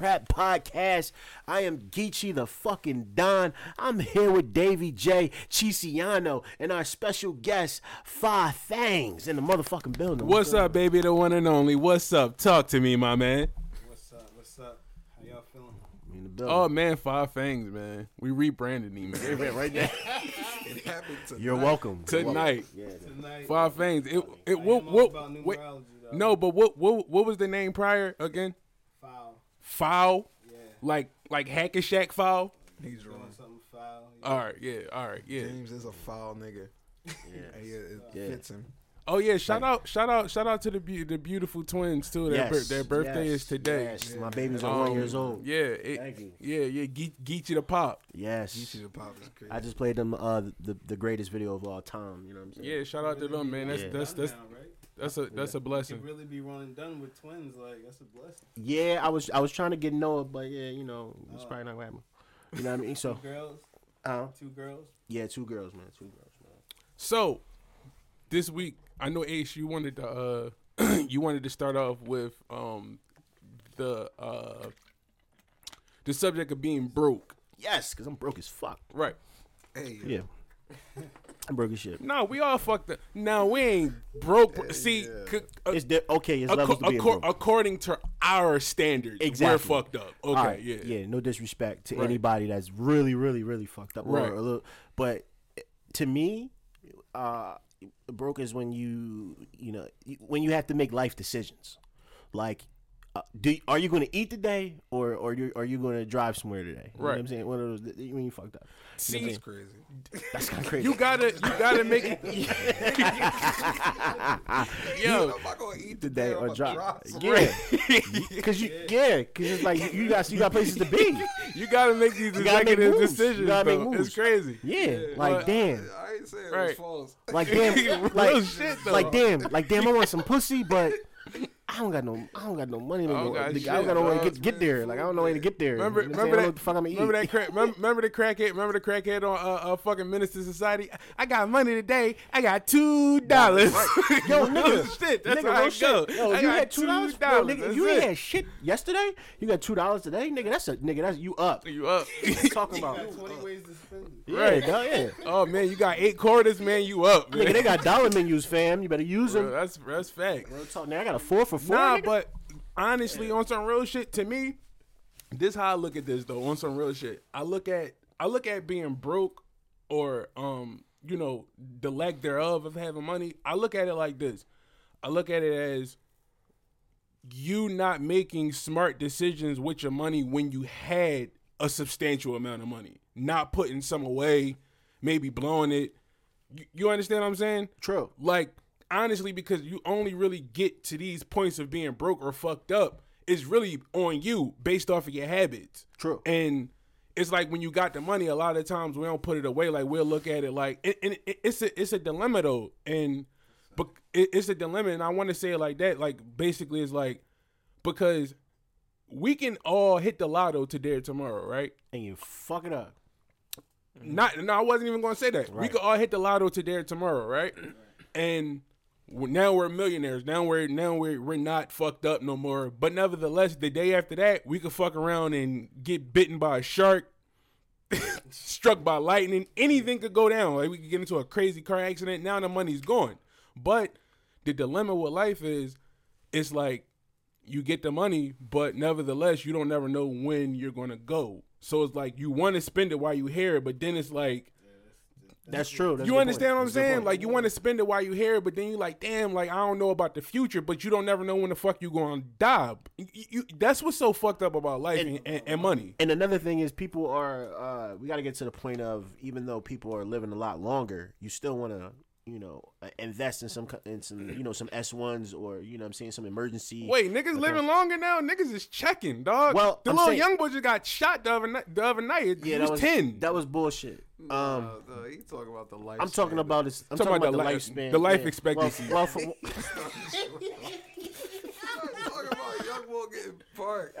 715. Trap Podcast. I am Geechee the fucking Don. I'm here with Davy J. Chisiano and our special guest, Five Fangs, in the motherfucking building. What's up, baby? The one and only. What's up? Talk to me, my man. What's up? What's up? How y'all feeling? In the building. Oh man, Five Fangs, man. We rebranded him Hey, man. man, right there. It happened tonight. You're welcome. tonight. Yeah. Tonight. Five Fangs. It I it am what all what about wait, numerology, though. no, but what what what was the name prior again? Foul. Foul, Yeah. like like Hack and Shack foul. He's Doing wrong. something foul. Yeah. All right, yeah, all right, yeah. James is a foul nigga. Yeah. Hey, it, it Yeah. fits him. Oh yeah, shout out, shout out, shout out to the be- the beautiful twins too. Their, bir- their birthday yes, is today. Yes, my babies are Um, one years old. Yeah, it, Thank you. yeah, yeah. Ge- Geechee the pop. Yes. Geechee the pop is crazy. I just played them uh the the greatest video of all time. You know what I'm saying? Yeah, shout out to them, man. That's Yeah. that's that's Done now, right? That's a that's a blessing. could really be running done with twins. Like that's a blessing. Yeah, I was I was trying to get Noah, but yeah, you know, it's Oh. probably not gonna happen. You know what I mean? So, Two girls. uh, Two girls. yeah, two girls, man, two girls, man. So, this week, I know Ace, you wanted to uh, you wanted to start off with um, the uh, the subject of being broke, Yes, cause I'm broke as fuck. right? hey, Yeah, I'm shit. No, we all fucked up. No, we ain't broke. See, yeah. c- uh, It's the, okay. It's acco- levels to being broke. according to our standards, Exactly. we're fucked up. Okay, All right, yeah, yeah. No disrespect to Right. anybody that's really, really, really fucked up. Right. Or a little, but to me, uh, broke is when you, you know, when you have to make life decisions. Like, uh, do are you going to eat today, or or you are you going to drive somewhere today? You know what Right. I'm saying one of those when you fucked up. See, that's crazy. That's kind of crazy. you gotta you gotta make it. Yo, I'm not gonna eat today today or I'm drive Yeah, because you yeah, because it's like you got you got places to be. you gotta make these You gotta make executive moves. You gotta make moves. It's crazy. Yeah, like But- damn. I ain't saying it was false. Like damn, like shit, like damn, like damn. I want some pussy, but I don't got no, I don't got no money. No I don't more. got I shit, don't got no way to get, get there. Like I don't know way to get there. Remember, You know remember saying? I don't know that? what the fuck I'm gonna remember eat. that? Crack, remember, remember the crackhead? Remember the crackhead on uh, uh, fucking Minister Society? I got money today. I got two dollars. Yo, nigga, shit. That's nigga, how real I shit. go. Yo, I you had two dollars, Nigga, you ain't had shit yesterday. You got two dollars today, nigga. That's a nigga. That's you up. You up? Talking about Got 20 ways to spend it. yeah, Right. dog, yeah. oh man, you got eight quarters, man. You up? Man. Nigga, they got dollar menus, fam. You better use them. that's that's fact. Real talk. Now I got a four for four. Nah, nigga. but honestly, on some real shit, to me, this how I look at this though. On some real shit, I look at I look at being broke or um, you know, the lack thereof of having money. I look at it like this. I look at it as you not making smart decisions with your money when you had a substantial amount of money, not putting some away, maybe blowing it. You, you understand what I'm saying? True. Like honestly, because you only really get to these points of being broke or fucked up is really on you based off of your habits. True. And it's like when you got the money, a lot of times we don't put it away. Like we'll look at it like, and, and it's a it's a dilemma though, and but it's a dilemma, and I want to say it like that. Like basically, it's like because we can all hit the lotto today or tomorrow, right? and you fuck it up. Not, no, I wasn't even going to say that. We Right. could all hit the lotto today or tomorrow, right? And w- now we're millionaires. Now we're now we're we're not fucked up no more. But nevertheless, the day after that, we could fuck around and get bitten by a shark, struck by lightning. Anything could go down. Like we could get into a crazy car accident. Now the money's gone. But the dilemma with life is, it's like you get the money, but nevertheless, you don't never know when you're gonna go. So it's like you want to spend it while you here, but then it's like That's true. That's you understand point. what I'm That's saying? Like you want to spend it while you here, but then you like, damn, like I don't know about the future, but you don't never know when the fuck you gonna die. You, you- that's what's so fucked up about life and, and, and money. And another thing is, people are. Uh, we got to get to the point of even though people are living a lot longer, you still want to, you know, uh, invest in some in some, you know, some S ones or you know, what I'm saying some emergency. Wait, niggas living longer now. Niggas is checking, dog. Well, the I'm little saying- young boy just got shot the other night. The other night, yeah, that was, was ten. That was bullshit. Um, Uh, uh, he talking about the life. I'm talking about this. I'm Talking talking, about about, the the li- lifespan, the life yeah. expectancy. Well, well for, talking about young boy Logan Park.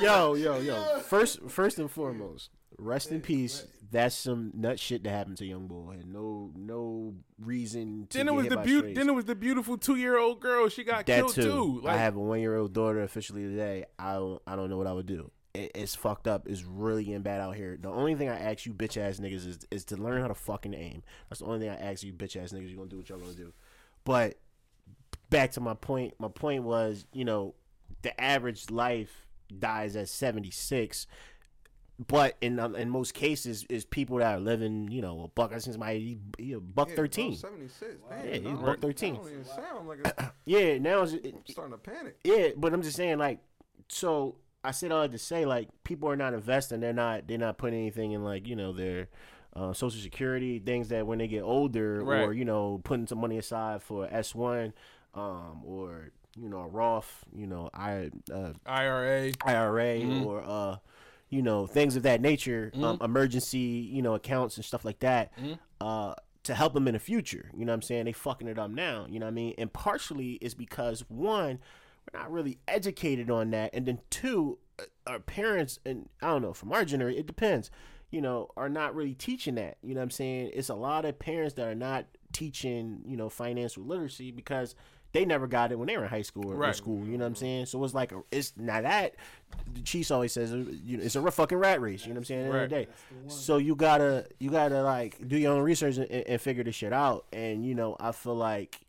yo, yo, yo. First, first and foremost, rest in peace. That's some nut shit that happened to young boy. Had no, no reason to. Then it get was hit the by Then it was the beautiful two year old girl. She got that killed too. too. I have a one year old daughter officially today. I don't, I don't know what I would do. It, it's fucked up. It's really getting bad out here. The only thing I ask you bitch ass niggas is, is to learn how to fucking aim. That's the only thing I ask you bitch ass niggas. You gonna do what y'all gonna do. But back to my point. My point was, you know, the average life dies at seventy six. But in um, in most cases, is people that are living, you know, a buck. I think somebody he, he a buck thirteen. Seventy six. Yeah, he's no, buck 13. That don't even sound like a, I'm Yeah, now it's, it, starting to panic. Yeah, but I'm just saying, like, so I said all that to say, like, people are not investing. They're not. They're not putting anything in, like, you know, their uh, social security things that when they get older, or you know, putting some money aside for S one, um, or you know, a Roth, you know, I uh, IRA. IRA Mhm. or uh, you know, things of that nature, um, Mm-hmm. emergency, you know, accounts and stuff like that, uh, to help them in the future. You know what I'm saying? They fucking it up now. You know what I mean? And partially is because one, we're not really educated on that, and then two, uh, our parents and I don't know from our generation, it depends. You know, are not really teaching that. You know what I'm saying? It's a lot of parents that are not teaching, you know, financial literacy because they never got it when they were in high school or, or Right. school. You know what I'm saying? So it's like a, it's now that the Chiefs always says you know, it's a fucking rat race. You know what I'm saying? At the end of the Right. day. So you gotta you gotta like do your own research and, and figure this shit out. And you know, I feel like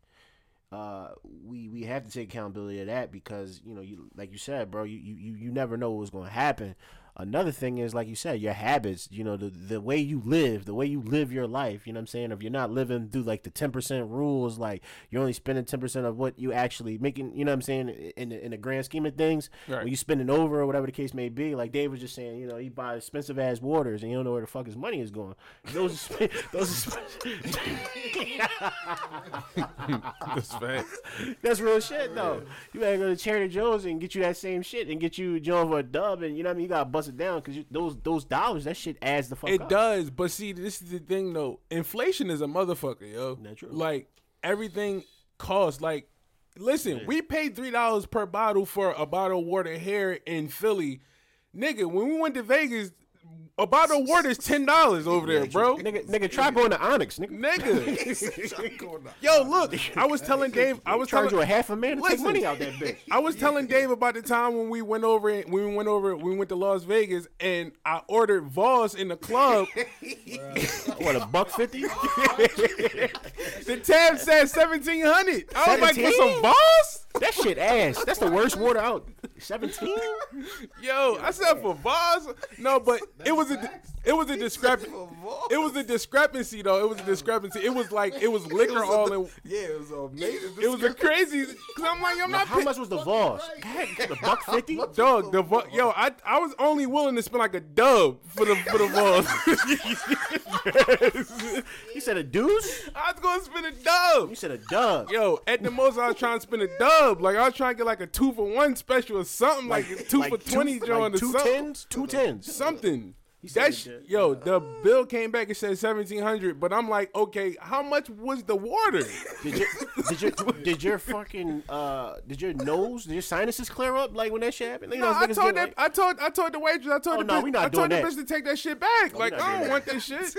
uh, we we have to take accountability of that because you know you like you said, bro, you you you never know what's to happen. Another thing is like you said, your habits. You know the the way you live, the way you live your life. You know what I'm saying? If you're not living through like the ten percent rules, like you're only spending ten percent of what you actually making. You know what I'm saying? In the, in the grand scheme of things, Right. when you spending over or whatever the case may be, like Dave was just saying, you know, he buys expensive ass waters and you don't know where the fuck his money is going. Those are sp- those are sp- That's facts. That's real shit though. You better go to Trader Joe's and get you that same shit and get you Joe for a dub and you know what I mean. You gotta it down because those those dollars that shit adds the fuck It up. does, but see, this is the thing though. Inflation is a motherfucker, yo. That's true. Like everything costs. Like, listen, we paid three dollars per bottle for a bottle of water here in Philly, nigga. When we went to Vegas, a bottle of water is ten dollars over there, bro. Nigga, nigga, try going to Onyx, nigga. Nigga, yo, look, I was telling Dave, I was Charge telling you a half a man to take Listen. money out that bitch. I was telling Dave about the time when we went over when we went over we went to Las Vegas and I ordered Voss in the club. What a buck fifty? the tab said seventeen hundred. I was like, for 17? some Voss? that shit ass. That's the worst water out. Seventeen? Yo, I said for Voss. No, but it was a it was a discrepancy. It was a discrepancy though. It was a discrepancy. It was like it was liquor all in. Yeah, it was amazing. It was a crazy. Cause I'm like, I'm not. How pay- much was the Voss? The buck fifty? Dog, the vo- yo, I I was only willing to spend like a dub for the for the Voss. He said a deuce. I was gonna spend a dub. You said a dub. Yo, at the most, I was trying to spend a dub. Like I was trying to get like a two for one special or something, like, a two for twenty two, joint like or two something. tens, two tens. Something. Said That it sh- yo, the bill came back and said seventeen hundred, but I'm like, okay, how much was the water? Did your did your did your fucking uh did your nose did your sinuses clear up like when that shit happened? You No, I told that. like- I told. I told the waitress. I told Oh, the. no, bitch, we not I told the bitch that. to take that shit back. like I don't that. want that shit.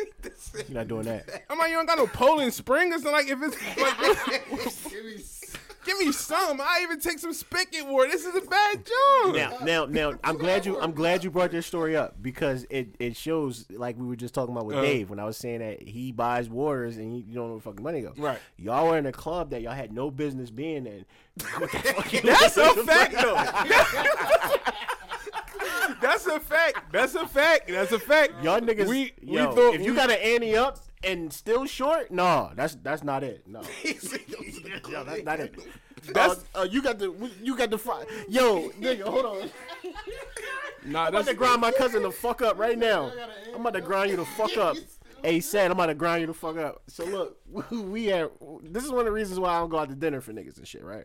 You're not doing that. I'm like, you don't got no Poland Spring. It's not like if it's like, give me some. I even take some spigot war. This is a bad joke. Now, now, now, I'm glad you I'm glad you brought this story up because it it shows like we were just talking about with Uh-huh. Dave when I was saying that he buys waters and he, you don't know where fucking money goes. Right. Y'all were in a club that y'all had no business being in. That's a fact, though. That's a fact. That's a fact. That's a fact. Y'all niggas, we yo, we thought if you got an ante up and still short, no, that's that's not it. No, Yo, that's not it. That's- uh, uh, you got the you got the fi- yo nigga. Hold on, nah. I'm about That's to grind my cousin the fuck up right now. I'm about to grind you the fuck up. Hey, said I'm about to grind you the fuck up. So look, we had. This is one of the reasons why I don't go out to dinner for niggas and shit, right?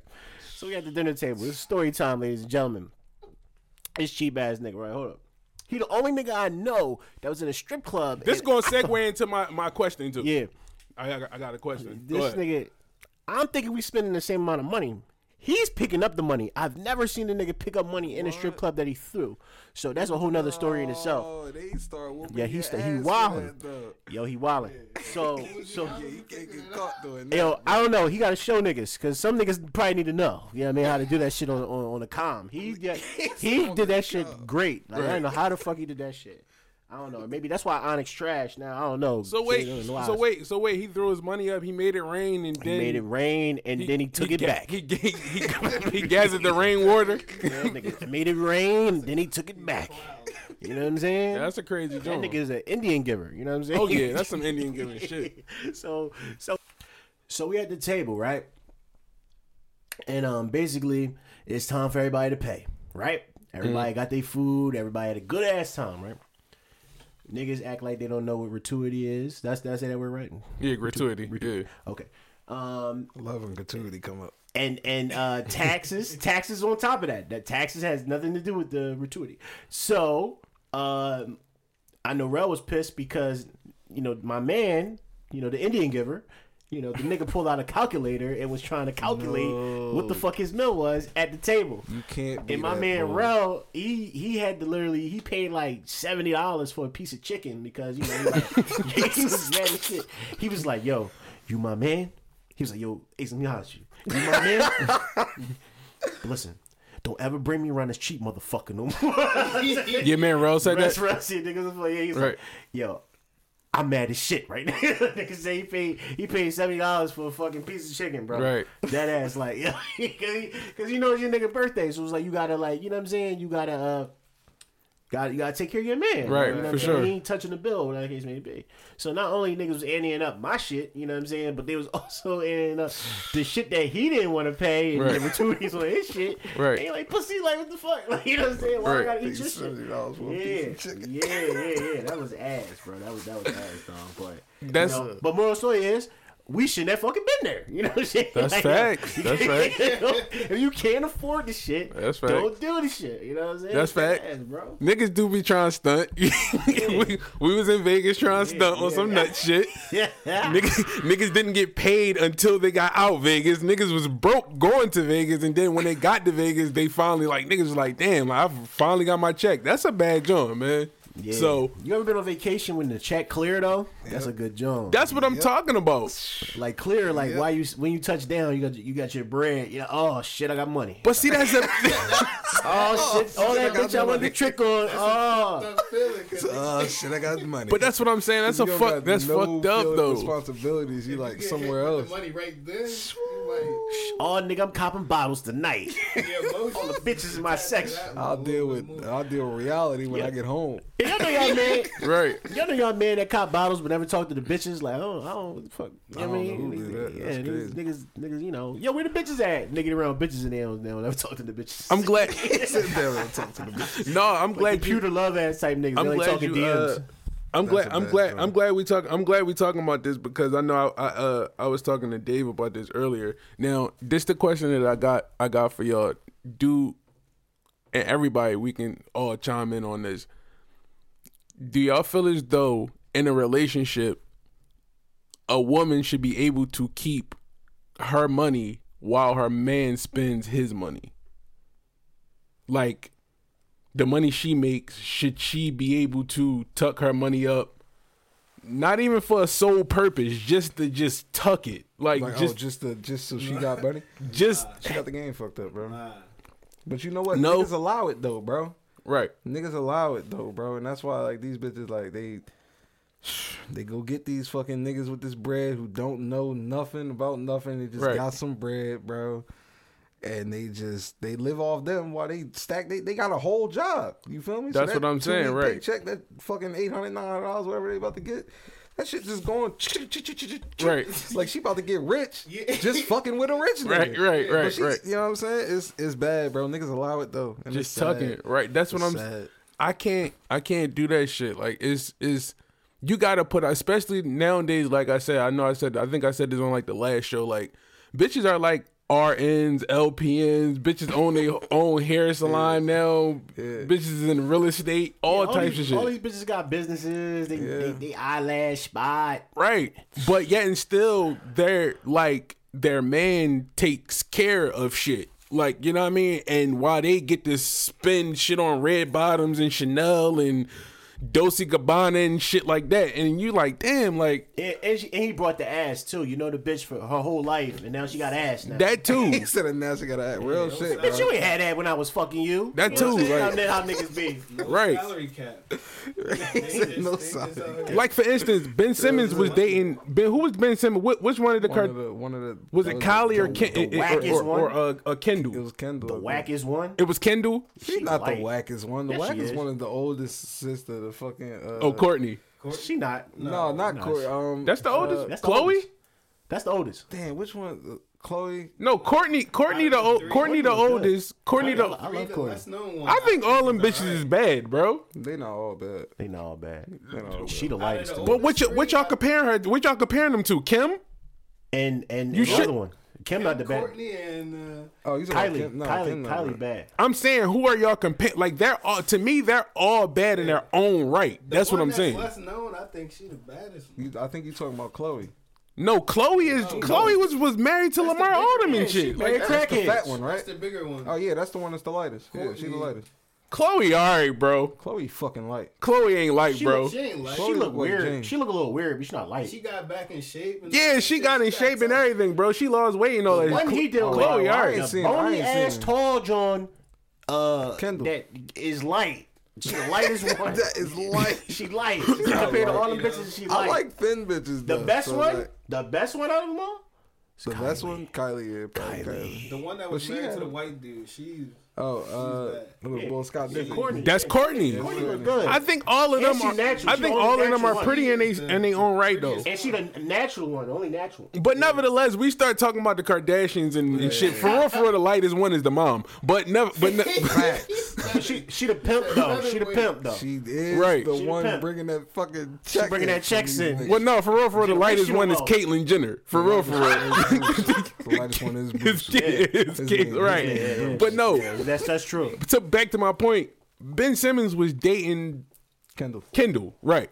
So we at the dinner table. It's story time, ladies and gentlemen. It's cheap ass nigga, right? Hold up. He the only nigga I know that was in a strip club. this and- gonna segue into my my question too. yeah. I got, I got a question. This nigga, I'm thinking we spending the same amount of money. He's picking up the money. I've never seen a nigga pick up money in a strip club that he threw. So that's a whole nother story in itself. Oh, they start whooping Yeah, he sta- he ass wildin'. Yo, he wildin'. So so Yeah, you can't get caught doing that. Yo, I don't know. He got to show niggas because some niggas probably need to know. You know what I mean? How to do that shit on on, on the com. He got, he did that shit great. Like I don't know how the fuck he did that shit. I don't know. Maybe that's why Onyx trash now. I don't know. So wait, I don't know so wait, so wait. He threw his money up. He made it rain, and He then made it rain and then he took it ga- back. He ga- he, he gathered the rainwater. Yeah, nigga made it rain and then he took it back. You know what I'm saying? Yeah, that's a crazy that joint. nigga is an Indian giver. You know what I'm saying? Oh yeah, that's some Indian giving shit. so so so we at the table, right? And um basically it's time for everybody to pay, right? Everybody got their food, everybody had a good ass time, right? Niggas act like they don't know what gratuity is. That's that's that we're right? Yeah, gratuity. Yeah. Okay. Um Love when gratuity come up. and and uh taxes taxes on top of that that taxes has nothing to do with the gratuity so um i know rel was pissed because you know my man you know the indian giver you know the nigga pulled out a calculator and was trying to calculate what the fuck his bill was at the table You can't. Be and my man boy. Rel, he he had to literally he paid like seventy dollars for a piece of chicken because you know he, like, he was mad as shit. He was like, "Yo, you my man." He was like, "Yo, Ace, let me holler you. You my man." Listen, don't ever bring me around this cheap motherfucker no more. Your man Rel said That's that. right. See, niggas was like, yeah, he's Right. like, yo, I'm mad as shit right now. Niggas say he paid he paid seventy dollars for a fucking piece of chicken, bro. Right. That ass like, yeah, because you know it's your nigga birthday, so it's like you gotta like, you know what I'm saying? You gotta uh. Got you gotta take care of your man, Right, You know what for I'm saying? sure. He ain't touching the bill, whatever the case may be. So not only niggas was anteing up my shit, you know what I'm saying, but they was also anteing up the shit that he didn't want to pay and Right. the gratuities on his shit. Right. And like pussy, like what the fuck, like you know what I'm saying? Why I Right. gotta eat your shit? $70 for Yeah, of chicken. yeah, yeah, yeah. That was ass, bro. That was that was ass, dog. But That's- you know, but moral story is. We shouldn't have fucking been there. You know what I'm saying? That's facts. That's facts. You know, if you can't afford the shit, That's don't do the shit. You know what I'm saying? That's It's fact. ass, bro. Niggas do be trying to stunt. we, we was in Vegas trying to stunt on yeah. some nut shit. Yeah. niggas, niggas didn't get paid until they got out Vegas. Niggas was broke going to Vegas, and then when they got to Vegas, they finally like niggas was like, damn, I finally got my check. That's a bad joint, man. Yeah. So you ever been on vacation when the check clear though? That's a good job. that's what I'm talking about. like clear, like why you when you touch down, you got you got your bread. You know, oh shit, I got money. But see, that's a Oh shit, oh that I bitch I want the trick on. Oh, That Oh shit! I got the money. but that's what I'm saying. That's a fuck. That's no fucked up feeling though. Responsibilities. You you like get somewhere else. Money right then. You like, oh nigga, I'm copping bottles tonight. All the bitches in my section. I'll deal with I'll deal with reality when I get home. Y'all know y'all man. Right. Y'all know y'all man that cop bottles but never talk to the bitches. Like, oh, I don't what the fuck. You know I what I know mean? who did that. Yeah, That's niggas, niggas, niggas, you know, yo, where the bitches at? Nigga around bitches and they don't, they don't never talk to the bitches. I'm glad. Sit there and talk to the bitch. No, I'm like glad you. computer love ass type niggas. I'm they only glad talking you. DMs. Uh, I'm That's glad. a I'm glad. joke. I'm glad we talk. I'm glad we talking about this because I know I I, uh, I was talking to Dave about this earlier. Now, this the question that I got. I got for y'all. Do and everybody we can all chime in on this. Do y'all feel as though in a relationship, a woman should be able to keep her money while her man spends his money? Like the money she makes, should she be able to tuck her money up? Not even for a sole purpose, just to just tuck it. Like, Like, oh, just just to, just so she got money. just She got the game fucked up, bro. Nah. But you know what? No. Niggas allow it though, bro. Right. Niggas allow it though, bro, and that's why like these bitches like they they go get these fucking niggas with this bread who don't know nothing about nothing. They just Right. got some bread, bro. And they just they live off them while they stack. They, they got a whole job. You feel me? That's that what I'm saying, right. Check that fucking eight hundred nine hundred dollars, whatever they about to get. That shit just going Right. Like she about to get rich, just fucking with a rich nigga. Right, right, But right, she- right. You know what I'm saying? It's it's bad, bro. Niggas allow it though. And Just it's tucking sad. it. Right. That's what It's I'm sad. I can't I can't do that shit. Like it's is you gotta put especially nowadays, like I said, I know I said I think I said this on like the last show, like bitches are like RNs, LPNs, bitches own their own hair salon now, bitches in real estate, all all types these, of shit. All these bitches got businesses. They, they, they eyelash spot. Right. But yet and still they're like their man takes care of shit. Like, you know what I mean? And while they get to spend shit on red bottoms and Chanel and Dolce Gabbana and shit like that, and you like, damn, like And, and, she, and he brought the ass too. You know the bitch for her whole life, and now she got ass now. that too. He said a nasty got act real shit. bitch, bro. you ain't had that when I was fucking you. That You too, I'm like- How, how niggas be. Right. Salary cap. said no salary Like for instance, Ben Simmons was dating Ben. Who was Ben Simmons? Wh- which one of the One card of the, one of the was that it Kylie or the- Ken, the or, wackest or, or, uh, uh, It was Kendall. The wackest one. It was Kendall. She's not light. the wackest one. The Yes, wackest one is the oldest sister. The fucking. Uh, Oh, Kourtney. She not. No, not no, Kourtney. Um, That's the uh, oldest. That's the Khloé. oldest. That's the oldest. Damn, which one? Uh, Khloé. No, Kourtney. Kourtney the old. Kourtney the Kourtney good. oldest. Kourtney I the. love Read Kourtney. less known one. I think all them bitches is bad, bro. They not all bad. They not all bad. They not all bad. She the lightest. the to me. But what, y- what y'all comparing her? What y'all comparing them to? Kim? And and You and the should- other one. Kim not the bad. Kourtney and uh, Oh, you talking Kylie, about Kim? No, Kylie, Kim not Kylie bad. bad. I'm saying, who are y'all comparing? Like they're all to me, they're all bad in their own right. the That's what I'm saying. Less known. I think she the baddest. You, I think you talking about Khloé. No, Khloé is. Khloé was was married to That's Lamar bigger- Odom yeah, and shit. Like, That's the fat Crackheads. one, That's right? the bigger one. Oh yeah, that's the one that's the lightest. Yeah, she's the lightest. Khloé, all right, bro. Khloé fucking light. Khloé ain't like, She bro. She ain't like. She Khloé look look weird. Jane. She look a little weird, but she's not light. She got back in shape. And Yeah, she got in shape and everything, bro. She lost weight and all that. One he did Khloé, with all I right. ain't seen- I bony seen ass tall John, uh, Kendall. that is light. She the lightest one. That is light. she light. Compared to all them bitches, she I like thin bitches. the best so, one. like, the best one out of them all. the best one, Kylie. Yeah, probably Kylie. The one that was she married had- to the white dude. She. Oh, uh, little boy Scott Disick. Kourtney. That's Kourtney. Kourtney look good. I think all of And them she are. natural. I She think only all of them natural are one. pretty in they in their own right though. and she the natural one, the only natural. But nevertheless, we start talking about the Kardashians and, and shit. For real, for real, the lightest one is the mom. But never, but ne- She she the pimp though. She the pimp though. She is Right. the She the one pimp. bringing that fucking check. bringing in that checks in. well, no, for real, for real, the lightest one is alone. Caitlyn Jenner. For real, for real. the lightest one is His Bruce. kid His Kate- right. his name is But no, That's that's true. to back to my point, Ben Simmons was dating Kendall. Kendall, right?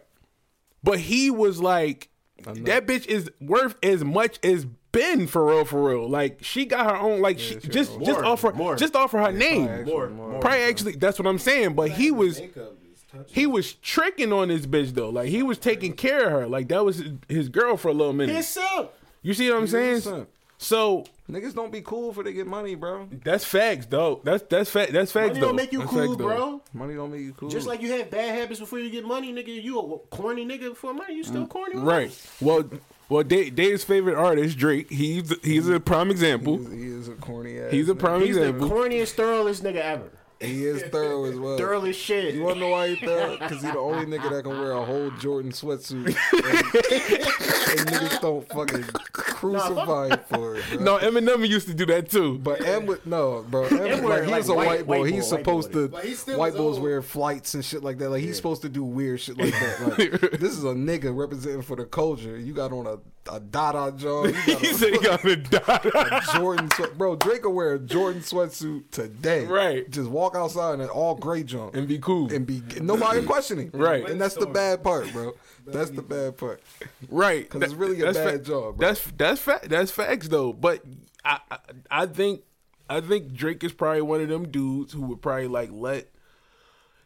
But he was like, that bitch is worth as much as Ben for real, for real. Like she got her own, like she she just got just more, offer more. just offer her name. Actually, More, more. more. Probably actually, that's what I'm saying. But he was Makeup is touching. he was tricking on this bitch though. Like he was taking care of her. Like that was his, his girl for a little minute. His son. You see what I'm saying? So Niggas don't be cool for they get money, bro. that's facts, though. That's that's fact. That's facts, Money though. don't make you That's cool, facts, though. bro. Money don't make you cool. Just like you have bad habits before you get money, nigga. You a corny nigga before money. You still mm. corny, Right. Well, well, Dave, Dave's favorite artist, Drake. He's he's a prime example. He's, he is a corny ass. He's a nigga. prime He's the example. corniest, thoroughest nigga ever. He is thorough as well. Thorough as shit. You wanna know why he thorough? Because he's the only nigga that can wear a whole Jordan sweatsuit. And, and niggas don't fucking crucify him for it, bro. No, Eminem used to do that too. But M would no, bro. M, M like he's like, a white- white boy. white he's boy, white supposed boy. to. He white boys wear flights and shit like that. Like he's supposed to do weird shit like that. Like this is a nigga representing for the culture. You got on a a Dada jaw. You got he said he got a dot. a Jordan sweat. Bro, Drake will wear a Jordan sweatsuit today. Right. Just walk outside in an all gray jump and be cool. and be nobody questioning. Right. And that's the bad part, bro. That's the bad part. Right. Because it's really a bad fa- job, bro. That's that's fa- that's facts though. But I, I I think I think Drake is probably one of them dudes who would probably like let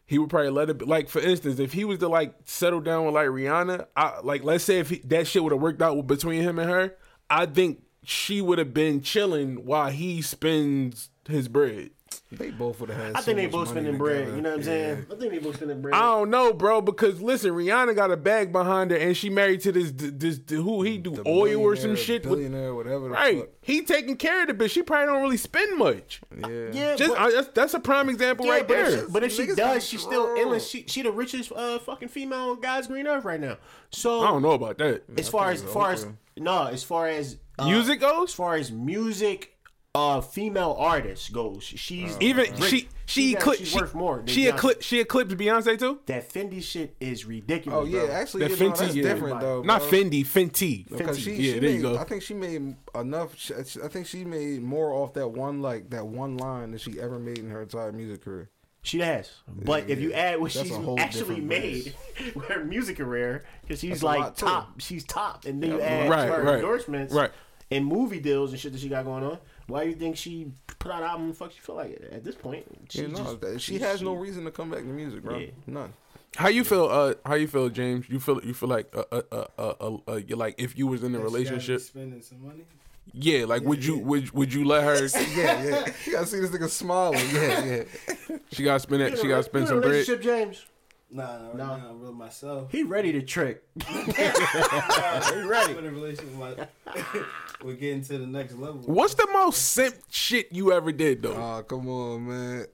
he would probably let it be, like for instance if he was to like settle down with like Rihanna I, like let's say if he, that shit would have worked out between him and her I think she would have been chilling while he spends his bread. They both would have had. I so think they both money spending bread. You know what I'm Yeah. saying? I think they both spending bread. I don't know, bro, because listen, Rihanna got a bag behind her, and she married to this this, this who he do The oil or some billionaire, shit. with- Billionaire, whatever. The right, Fuck. he taking care of the bitch. She probably don't really spend much. Yeah. yeah, Just but, I, that's, that's a prime example yeah, right but if there. she- But if she does, be she's still strong. endless. She she the richest uh, fucking female on God's green earth right now. So I don't know about that. as far as think far as no, as far as uh, Music goes, as far as music, uh, female artist goes, she's even rich. she she She's- eclipsed she's she, worth more than she Beyonce. eclipsed she eclipsed Beyonce too. that Fendi shit is ridiculous. Oh yeah, bro. actually, That you know, Fenty, that's yeah. different though. Not bro. Fendi, Fenty. Because she, Yeah, she there you go. I think she made enough. sh- I think she made more off that one like that one line than she ever made in her entire music career. She has, but if you add what That's she's a whole actually different made with her music career, because she's That's a like lot, too. top, she's top, and then you add right, her right, endorsements, right. and movie deals and shit that she got going on. Why do you think she put out an album? Fuck, she feel like it at this point. She Yeah, no, just- that- she has no reason to come back to music, bro. Yeah. None. How you feel? Uh, how you feel, James? You feel you feel like uh, uh, uh, uh, uh, uh you're like if you was in a That she gotta be relationship, spending some money. yeah. Like, would you yeah. would would you let her? Yeah, yeah. You gotta see this nigga smiling. Yeah, yeah. She got to spend that. She got to spend some a bread. relationship, James. Nah, nah, right Nah. now I'm real myself. He ready to trick. I'm ready. in a relationship, like, we're getting to the next level. What's the most simp shit you ever did though? Oh, come on, man.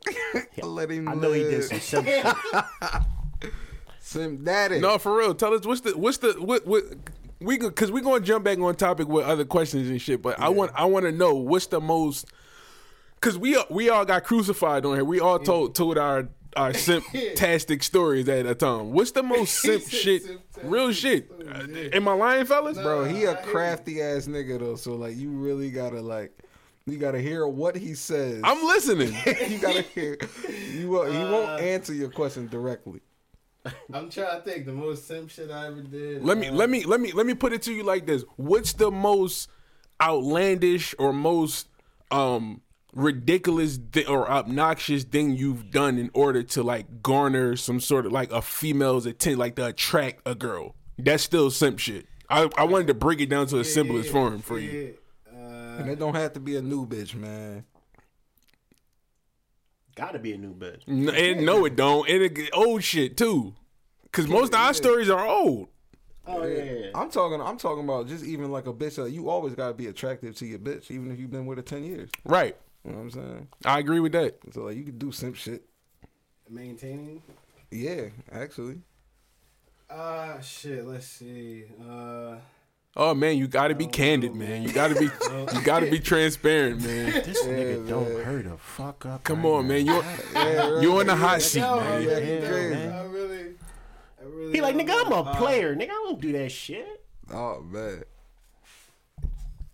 Let him I know he did some simple shit. Sim Daddy. No, for real. Tell us what's the what's the what what we because we're gonna jump back on topic with other questions and shit. But I want I want to know what's the most because we we all got crucified on here. We all told told our our simp-tastic stories at a time. What's the most simp shit? simp-tastic Real shit. stories, Uh, yeah. Am I lying, fellas? Bro, he a crafty ass nigga though, so like you really gotta like you gotta hear what he says. I'm listening. you gotta hear. You won't, he won't Uh, answer your question directly. I'm trying to think the most simp shit I ever did. Let me uh, let me let me let me put it to you like this. What's the most outlandish or most um ridiculous thi- or obnoxious thing you've done in order to like garner some sort of like a female's attention like to attract a girl? That's still simp shit. I, I wanted to break it down to the simplest yeah, form for you. Uh, And it don't have to be a new bitch, man. Gotta be a new bitch. N- And no, it don't. And it old shit too. Cause most of our stories are old. Oh yeah, yeah, yeah. I'm talking. I'm talking about just even like a bitch. That you always gotta be attractive to your bitch, even if you've been with her ten years. Right. You know what I'm saying? I agree with that. So like you could do simp shit. maintaining. Yeah, actually. Uh shit. Let's see. Uh, Oh man, you gotta be don't candid, know, man. man. You gotta be you gotta be transparent, man. This nigga man. don't hurt a fuck up. Come right on, now. man. You Yeah, you on the hot yeah. seat, yo, man. Yeah, really he I really, I really. He like, nigga, I'm know. a Uh, player. Nigga, I don't do that shit. Oh man.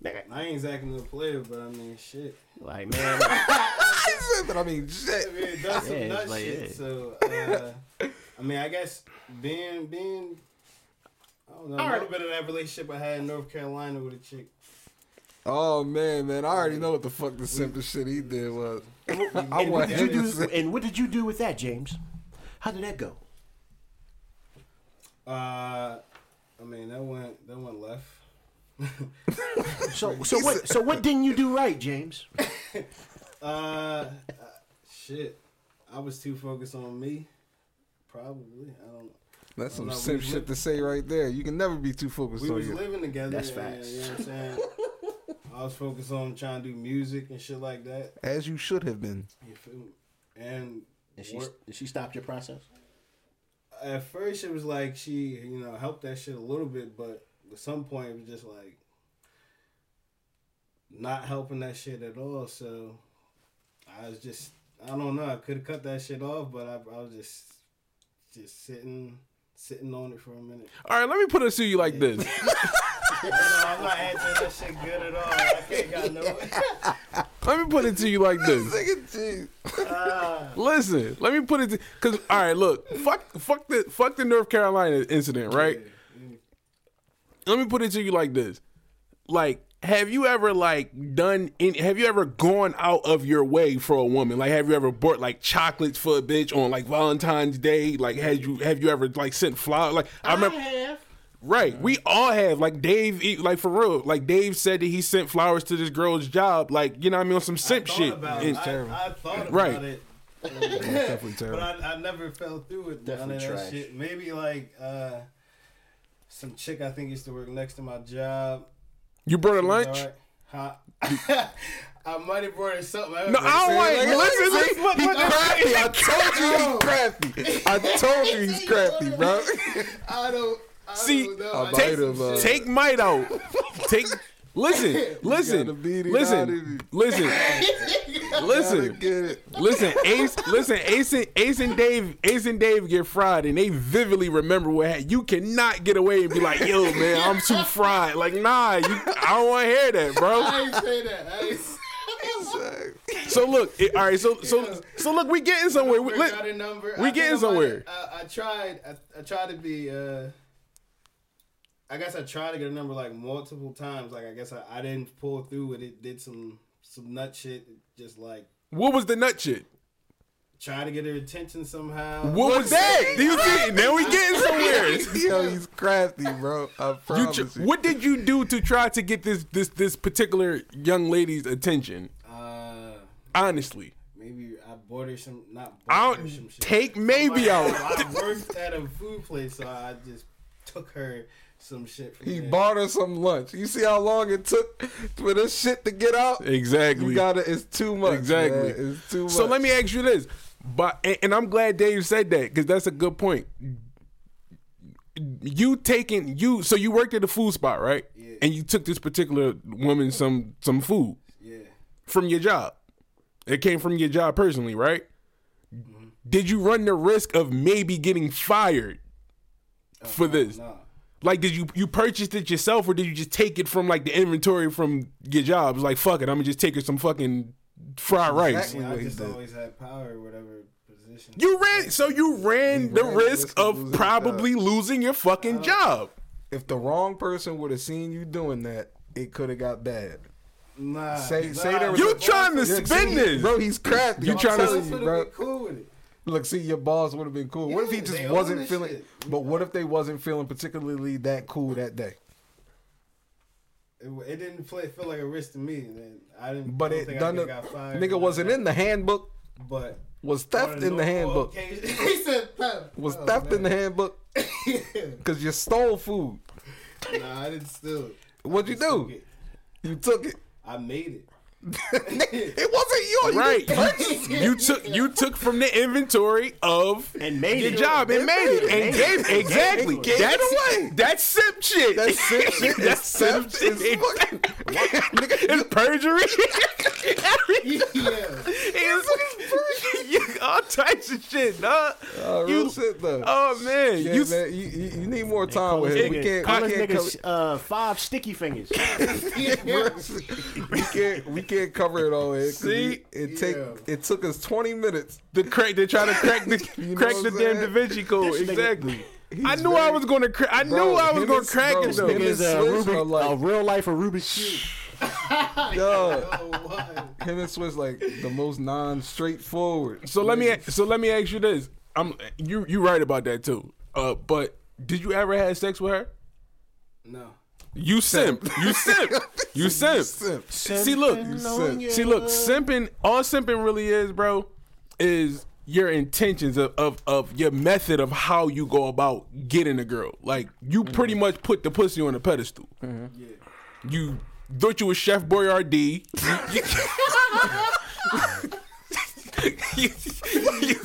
Nigga, I ain't exactly no player, but I mean, shit. Like man, but I mean, I shit. mean, it does some Yeah, nut like, shit. yeah. So, uh, I mean, I guess being being. I don't know. A All right. little bit of that relationship I had in North Carolina with a chick. Oh man, man, I already know what the fuck the simple shit he did was. I and what did you do? And what did you do with that, James? How did that go? Uh, I mean, that went that went left. So, so what? So what didn't you do right, James? Uh, uh, shit. I was too focused on me. Probably. I don't. Know. That's some No, simp we- shit to say right there. You can never be too focused We on was you. living together. That's and, facts. You know what I'm saying? I was focused on trying to do music and shit like that. As you should have been. You feel me? And And she, work- did she stop your process? at first it was like she, you know, helped that shit a little bit, but at some point it was just like not helping that shit at all. So I was just, I don't know. I could have cut that shit off, but I, I was just, just sitting, sitting on it for a minute. All right, let me put it to you like this. No, I'm not answering that shit good at all. I can't got no. Let me put it to you like this. Nigga, Ah. Listen, let me put it to because all right, look, fuck, fuck the fuck the North Carolina incident, right? Let me put it to you like this: like, have you ever like done? In, have you ever gone out of your way for a woman? Like, have you ever bought like chocolates for a bitch on like Valentine's Day? Like, had you have you ever like sent flowers? Like, I remember. have. Right, we all have like Dave, e- like for real. Like Dave said that he sent flowers to this girl's job, like you know what I mean on some simp I shit. thought About And- it. terrible. I, I thought about Right. it. definitely But terrible. I, I never fell through with none Definitely of that shit. Maybe like uh, some chick I think used to work next to my job. you brought a lunch? Huh? I might have brought her something. I No, I don't. Like, listen, He crafty. I told you he's crafty. I told you he's crafty, bro. I don't. I See, don't know. Might have, uh. Take might out. Take. Listen, listen, gotta beat it out of listen, listen, listen, listen. Ace, listen. Ace and Ace and Dave, Ace and Dave get fried, and they vividly remember what happened. You cannot get away and be like, "Yo, man, I'm too fried." Like, nah, you, I don't want to hear that, bro. I ain't say that. I ain't say So look, it, all right. So so so look, we getting somewhere. We, look, got a number. we getting somewhere. I, I tried. I, I tried to be. Uh, I guess I tried to get a number like multiple times. Like I guess I, I didn't pull through with it. Did some some nut shit. Just like What was the nut shit? try to get her attention somehow. What was that? Do you see? Now we getting somewhere. Yo, he's crafty, bro. I You promise tr- you. what did you do to try to get this this this particular young lady's attention? Uh, Honestly, maybe I bought her some. Not I bought her some don't shit. take maybe out. I worked at a food place, so I just took her some shit. From He there. bought her some lunch. You see how long it took for this shit to get out? Exactly. You got to It's too much. Exactly. man. It's too much. So let me ask you this, but and, and I'm glad Dave said that because that's a good point. You taking you so you worked at a food spot, right? Yeah. And you took this particular woman some some food Yeah. from your job. It came from your job personally, right? Mm-hmm. Did you run the risk of maybe getting fired for this? Nah. Like, did you you purchased it yourself, or did you just take it from like the inventory from your job? It's like, fuck it, I'm gonna just take her some fucking fried rice. Exactly. I just always had power, whatever position. You ran, so you ran the ran risk risk of of losing your probably losing your fucking uh, job. if the wrong person would have seen you doing that, it could have got bad. Nah. Say- nah, say there was You a- trying to spin this? bro? He's crafty. You trying to- telling Boss you, bro? been cool with it. Look, see, your boss would have been cool. what if he just wasn't feeling? shit. But what if they wasn't feeling particularly that cool that day? It, it didn't play, feel like a risk to me. Then I didn't. But don't it done. I The, got fired nigga wasn't in the handbook. But Was theft in the oh, handbook? he said theft. Was Oh, theft in the handbook? Because you stole food. Nah, I didn't steal it. What'd you I took do? You took it. I made it. It wasn't yours. You Right. didn't purchase it. You took you took from the inventory of And made your it. job and made it and gave exactly. Gave it away. That's simp shit. That's simp shit. That's simp shit. It's fucking- Nigga, It's perjury. yeah. It's all types of shit, dog. Uh, real You- shit though. Oh man, yeah, you man, you, you, you need more time with this him. We can't, call we this can't, nigga uh, five sticky fingers. we can't, we can't cover it all. Here, 'cause See? we- it take, Yeah. it took us twenty minutes. the crack. They try to crack the You know crack the damn Da? Vinci Code. Exactly. He's I knew I was gonna. Cra- I Bro, knew I was gonna and- crack bro, it though. him Nigga is a, Swiss Rubik, like- a real life of Rubik's cube. Yo, Oh, what? him and Swiss like the most non-straightforward. So let me so let me ask you this. I'm you you right about that too. Uh, but did you ever have sex with her? No. You simp. You simp. You simp. Simp. See, look. simp. See, look. Simping. All simping really is, bro, is your intentions of, of of your method of how you go about getting a girl. Like you mm-hmm. pretty much put the pussy on a pedestal. Yeah. You thought you was Chef Boyardee. You, you,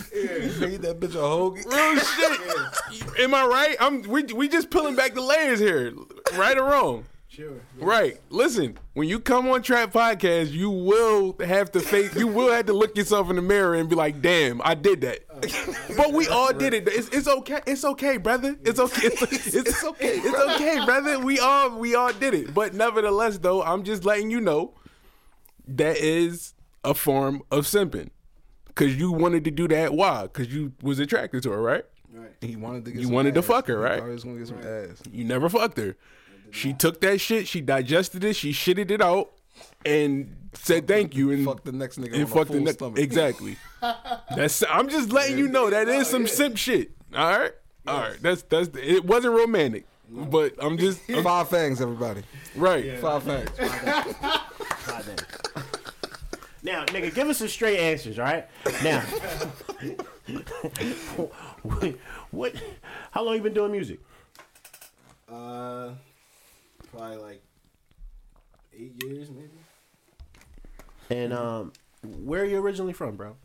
Made that bitch a hoagie. real shit. Am I right? I'm. We we just pulling back the layers here, right or wrong. Sure. Right. Listen, when you come on Trap Podcast, you will have to face. You will have to look yourself in the mirror and be like, "Damn, I did that." Oh, but we all did it. It's, it's okay. It's okay, brother. It's okay. It's, it's, okay. It's okay, brother. We all we all did it. But nevertheless, though, I'm just letting you know that is a form of simping. Cause you wanted to do that. Why? Cause you was attracted to her, right? Right. He wanted to get. You some wanted to fuck her, right? He thought he was gonna get some ass. You never fucked her. She took that shit, she digested it, she shitted it out, and said thank you and Fuck the next nigga on and a fucked the next stomach. exactly. That's I'm just letting you know that is some simp shit. All right, all right. That's that's it wasn't romantic, but I'm just I'm- Five fangs, everybody. right. Five fangs. Goddamn. Now, nigga, give us some straight answers, all right? Now, what, what? How long you been doing music? Uh, probably like eight years, maybe. And um, where are you originally from, bro?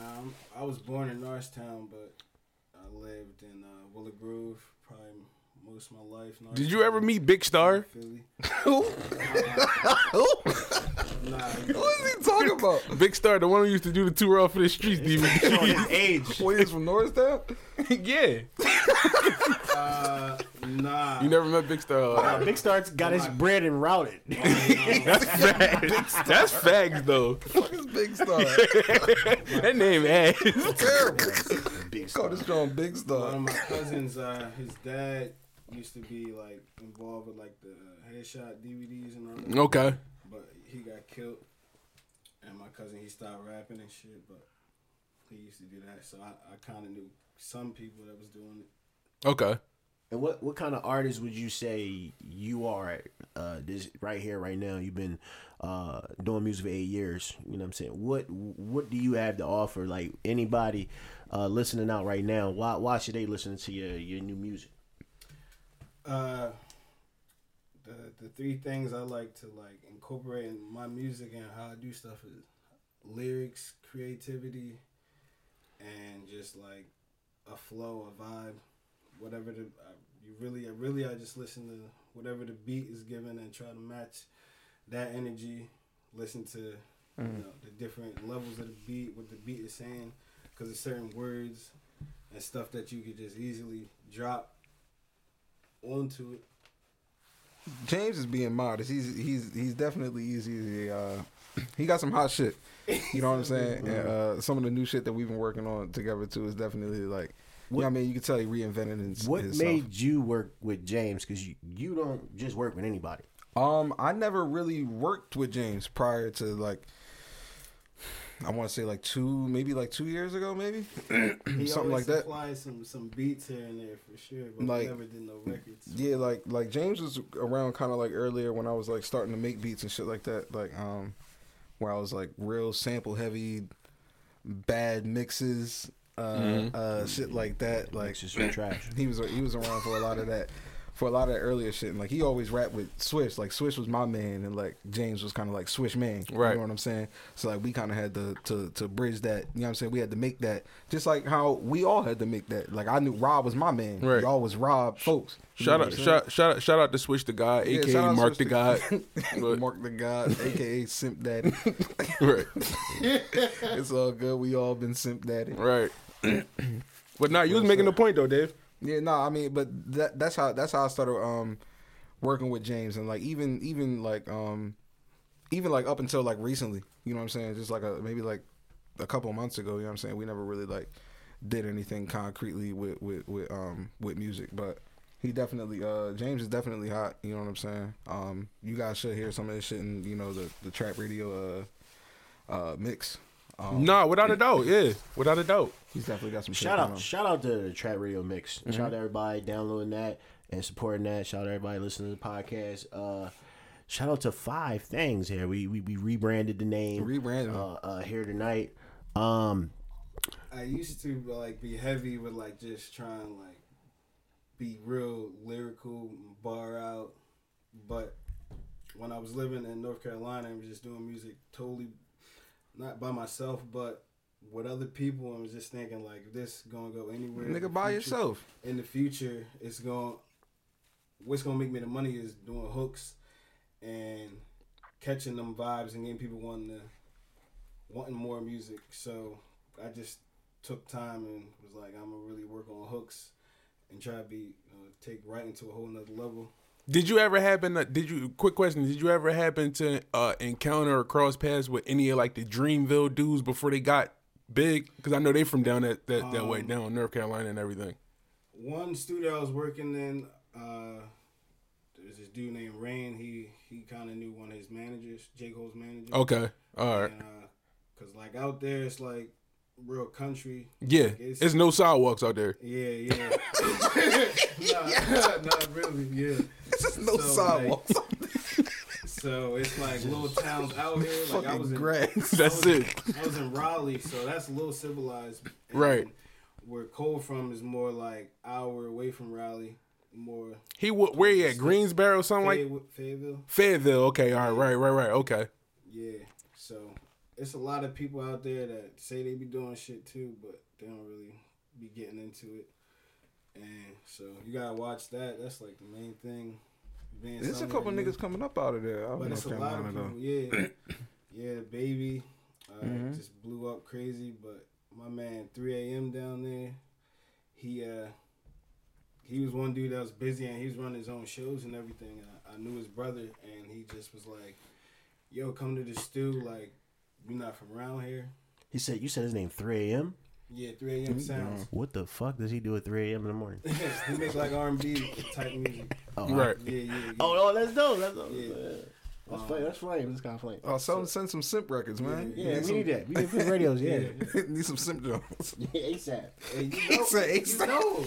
Um, I was born in Norristown, but I lived in uh, Willow Grove most of my life. Did you ever meet Big Star? Philly? Who? Nah, Who is he talking about? Big Star, the one who used to do the two raw for the streets Showing DVD. his age. Wait, he's from Norristown? yeah, uh, nah. you never met Big Star. Uh, Big Star's got his bread and routed. That's facts. That's facts though. Fuck is Big Star? that name ass. Terrible. Big Call Star. this strong Big One Star. of my cousins, uh, his dad used to be like involved with like the uh, headshot DVDs and all that. Okay. But he got killed, and my cousin he stopped rapping and shit. But he used to do that, so I, I kind of knew some people that was doing it. Okay. And what what kind of artist would you say you are? Uh, this right here, right now. You've been uh, doing music for eight years. You know what I'm saying? What what do you have to offer? Like anybody uh, listening out right now, why why should they listen to your your new music? Uh, the the three things I like to like incorporate in my music and how I do stuff is lyrics, creativity, and just like a flow, a vibe, whatever the I, you really, I really, I just listen to whatever the beat is given and try to match that energy. Listen to you know, the different levels of the beat, what the beat is saying, because there's certain words and stuff that you could just easily drop onto it. James is being modest. He's he's he's definitely easy. Uh, he got some hot shit. You know what I'm saying? And, uh, some of the new shit that we've been working on together too is definitely like. you know what I mean, you can tell he reinvented his. What his made you work with James? Because you you don't just work with anybody. Um, I never really worked with James prior to like. I want to say like two, maybe like two years ago, maybe He something like that. supplied some some beats here and there for sure, but Like- never did no records. Yeah, like like James was around kind of like earlier when I was like starting to make beats and shit like that. Like um, where I was like real sample heavy, bad mixes, uh, Mhm. uh, shit like that. Like Like just trash. he was he was around for a lot of that, for a lot of earlier shit. And like he always rapped with Swish. Like Swish was my man, and like James was kind of like Swish man. Right. You know what I'm saying? So like we kind of had to to to bridge that. You know what I'm saying? We had to make that just like how we all had to make that. Like I knew Rob was my man. Right. Y'all was Rob folks. Shout out, shout, shout out, shout out to Switch the God, Yeah, aka Mark Switch the God. Mark the God, aka Simp Daddy. right, it's all good. We all been Simp Daddy. right. but nah, you was making the point though, Dave. Yeah, no, I mean, but that that's how that's how I started um working with James and like even even like um even like up until like recently, you know what I'm saying? Just like a maybe like a couple months ago, you know what I'm saying? We never really like did anything concretely with with with um with music, but he definitely uh James is definitely hot, you know what I'm saying? Um you guys should hear some of this shit in, you know, the the trap radio uh uh mix. Um, Nah, without a doubt, yeah, without a doubt. he's definitely got some Shout out, on. shout out to the Trap Radio Mix. Shout out to everybody downloading that and supporting that. Shout out to everybody listening to the podcast. Uh, shout out to Five Things here. We we, we rebranded the name. Rebranded. uh, uh, here tonight. Um, I used to like be heavy with like just trying like be real lyrical, bar out, but when I was living in North Carolina and was just doing music totally not by myself, but with other people, I'm just thinking like if this gonna go anywhere. Nigga by future- yourself. in the future, it's going. What's gonna make me the money is doing hooks and catching them vibes and getting people wanting to wanting more music. So I just took time and was like, I'm gonna really work on hooks and try to be uh, take writing to a whole nother level. Did you ever happen? To, did you? Quick question: Did you ever happen to uh, encounter or cross paths with any of like the Dreamville dudes before they got big? Because I know they from down that that, that way, Um, down in North Carolina and everything. One studio I was working in, uh, there's this dude named Rain. He he kind of knew one of his managers, J Cole's manager. Okay, all right, And, uh, Cause like out there, it's like real country. yeah. Like, it's- There's no sidewalks out there. Yeah, yeah. nah, not really. Yeah. There's no So, sidewalks. So it's like little towns out here. Like I was in, grass. That's I was, it. I was in Raleigh, so that's a little civilized. And Right. Where Cole from is more like hour away from Raleigh, more He wa- where he at? Greensboro, or something like Fayetteville. Fayetteville. Okay, all right, right, right, right. Okay. Yeah. So it's a lot of people out there that say they be doing shit too, but they don't really be getting into it. And so you gotta watch that. That's like the main thing. Being There's a somewhere couple new. niggas coming up out of there. Out in But North it's a lot of Carolina, people. though. Yeah, yeah. The baby uh, Mhm. just blew up crazy. But my man, 3 a.m. down there, he uh he was one dude that was busy and he was running his own shows and everything. I, I knew his brother and he just was like, "Yo, come to the stew. Like, we not from around here." he said you said his name 3 a.m. Yeah, 3 a.m. sounds. What the fuck does he do at 3 a.m. in the morning? he make like R&B type music. Oh, Right. Yeah, yeah, yeah. Oh, oh, that's dope. That's dope. Yeah. That's flame. That's flame. That's kind of flame. Oh, send, send some simp records, man. Yeah, we some, need that. We need for radios. Yeah. need some simp joints. Yeah, ASAP. Hey, you He know, said you know.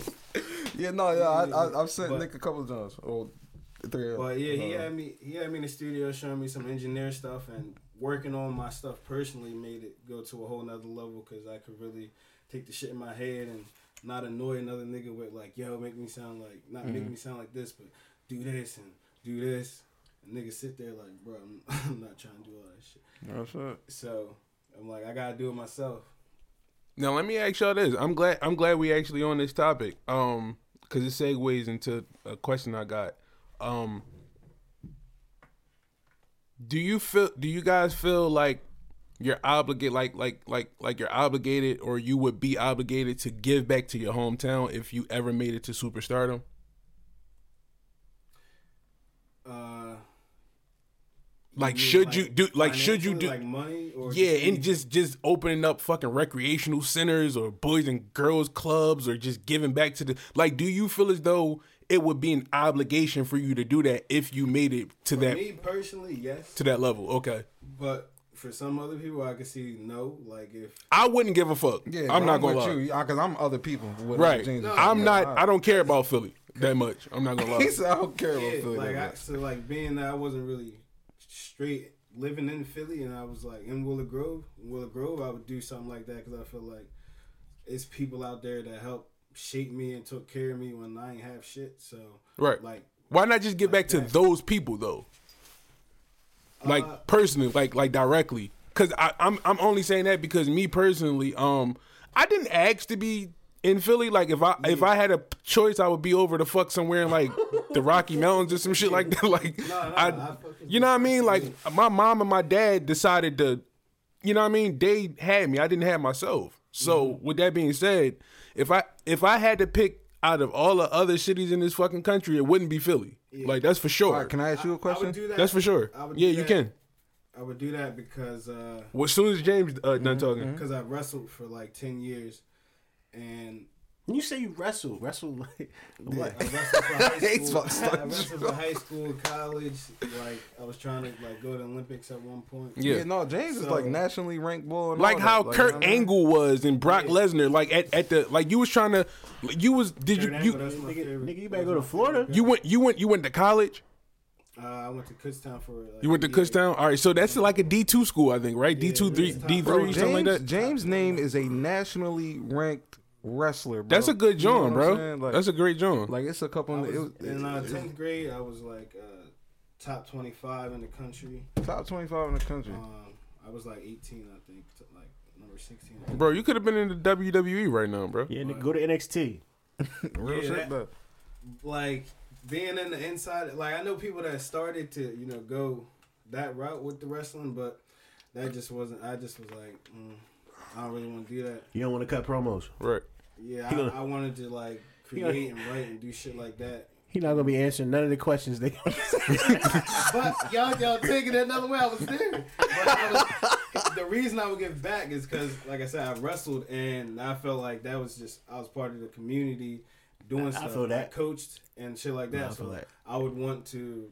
Yeah, no, yeah, I, I, I've sent But- Nick a couple of times. Oh, three. But yeah, he uh, had me. He had me in the studio showing me some engineer stuff and working on my stuff personally made it go to a whole nother level because I could really take the shit in my head and not annoy another nigga with like, yo, make me sound like not make me sound like this, but do this and do this. And niggas sit there like, bro, I'm, I'm not trying to do all that shit. That's it. So I'm like, I gotta do it myself. Now let me ask y'all this. I'm glad I'm glad we actually on this topic. Um, because it segues into a question I got. Um, do you feel? Do you guys feel like you're obligated, like like like like you're obligated, or you would be obligated to give back to your hometown if you ever made it to superstardom? Uh, Like, should you do? Like, should you do? like money or Yeah, and just just opening up fucking recreational centers or boys and girls clubs or just giving back to the like. Do you feel as though it would be an obligation for you to do that if you made it to For that me personally, yes. to that level? Okay, But for some other people, I could see no. Like if I wouldn't give a fuck. Yeah, I'm not gonna lie. you because I'm other people. With Right, James. I'm Yeah, not. I don't care about Philly that much. I'm not gonna lie. He said I don't care about yeah, Philly. like that I, much. so like being that I wasn't really straight living in Philly, and I was like in Willow Grove. Willow Grove, I would do something like that because I feel like it's people out there that helped shape me and took care of me when I ain't have shit. So Right. like Why not just get back to those people though? Like Uh, personally, like like directly. Cause I, I'm I'm only saying that because me personally, um, I didn't ask to be in Philly. Like if I if I had a choice, I would be over the fuck somewhere in like the Rocky Mountains or some shit like that. Like no, I, I you know what I mean? Like my mom and my dad decided to, you know what I mean? They had me. I didn't have myself. So Mm-hmm. with that being said, if I if I had to pick out of all the other cities in this fucking country, it wouldn't be Philly. Like that's for sure. All right, can I ask you a question? would do that. That's for sure. I would Yeah, you can. I would do that because uh, Well, as soon as James uh, done talking, because I wrestled for like ten years, and When you say you wrestle, wrestle like what? I wrestled for high He's school. about to start I wrestled for high school, college. Like I was trying to like go to Olympics at one point. yeah. yeah. no, James is like nationally ranked bull. And Like all how. Like, Kurt you know what I mean? Angle was and Brock Lesnar, like at, at the like you was trying to, you was did you Angle, you that's my Nigga- nigga, you better go to Florida. favorite you went you went you went to college? Uh, I went to Kutztown for. Like, You went to a year. Kutztown? All right, so that's like a D two school, I think, right? D two, Yeah, three, it's top- D three, something like that. James' name is a nationally ranked wrestler. Bro. That's a good You know John, what I'm bro. Like, That's a great John. like it's a couple. I was, it was, in uh, it- tenth grade, I was like uh, top twenty-five in the country. top twenty-five in the country. Um, I was like eighteen, I think, to, like number sixteen. Bro, you could have been in the WWE right now, bro. Yeah, nigga, go to NXT. Real yeah, shit, that- like being in the inside like I know people that started to you know go that route with the wrestling but that just wasn't I just was like mm, I don't really want to do that You don't want to cut promos. Right. Yeah I, gonna- I wanted to like gonna- create and write and do shit like that He not gonna be answering none of the questions they. but y'all y'all taking it another way I was there but I was, the reason I would give back is because like I said I wrestled and I felt like that was just I was part of the community doing I stuff feel that. coached and shit like that No, I so that. I would want to,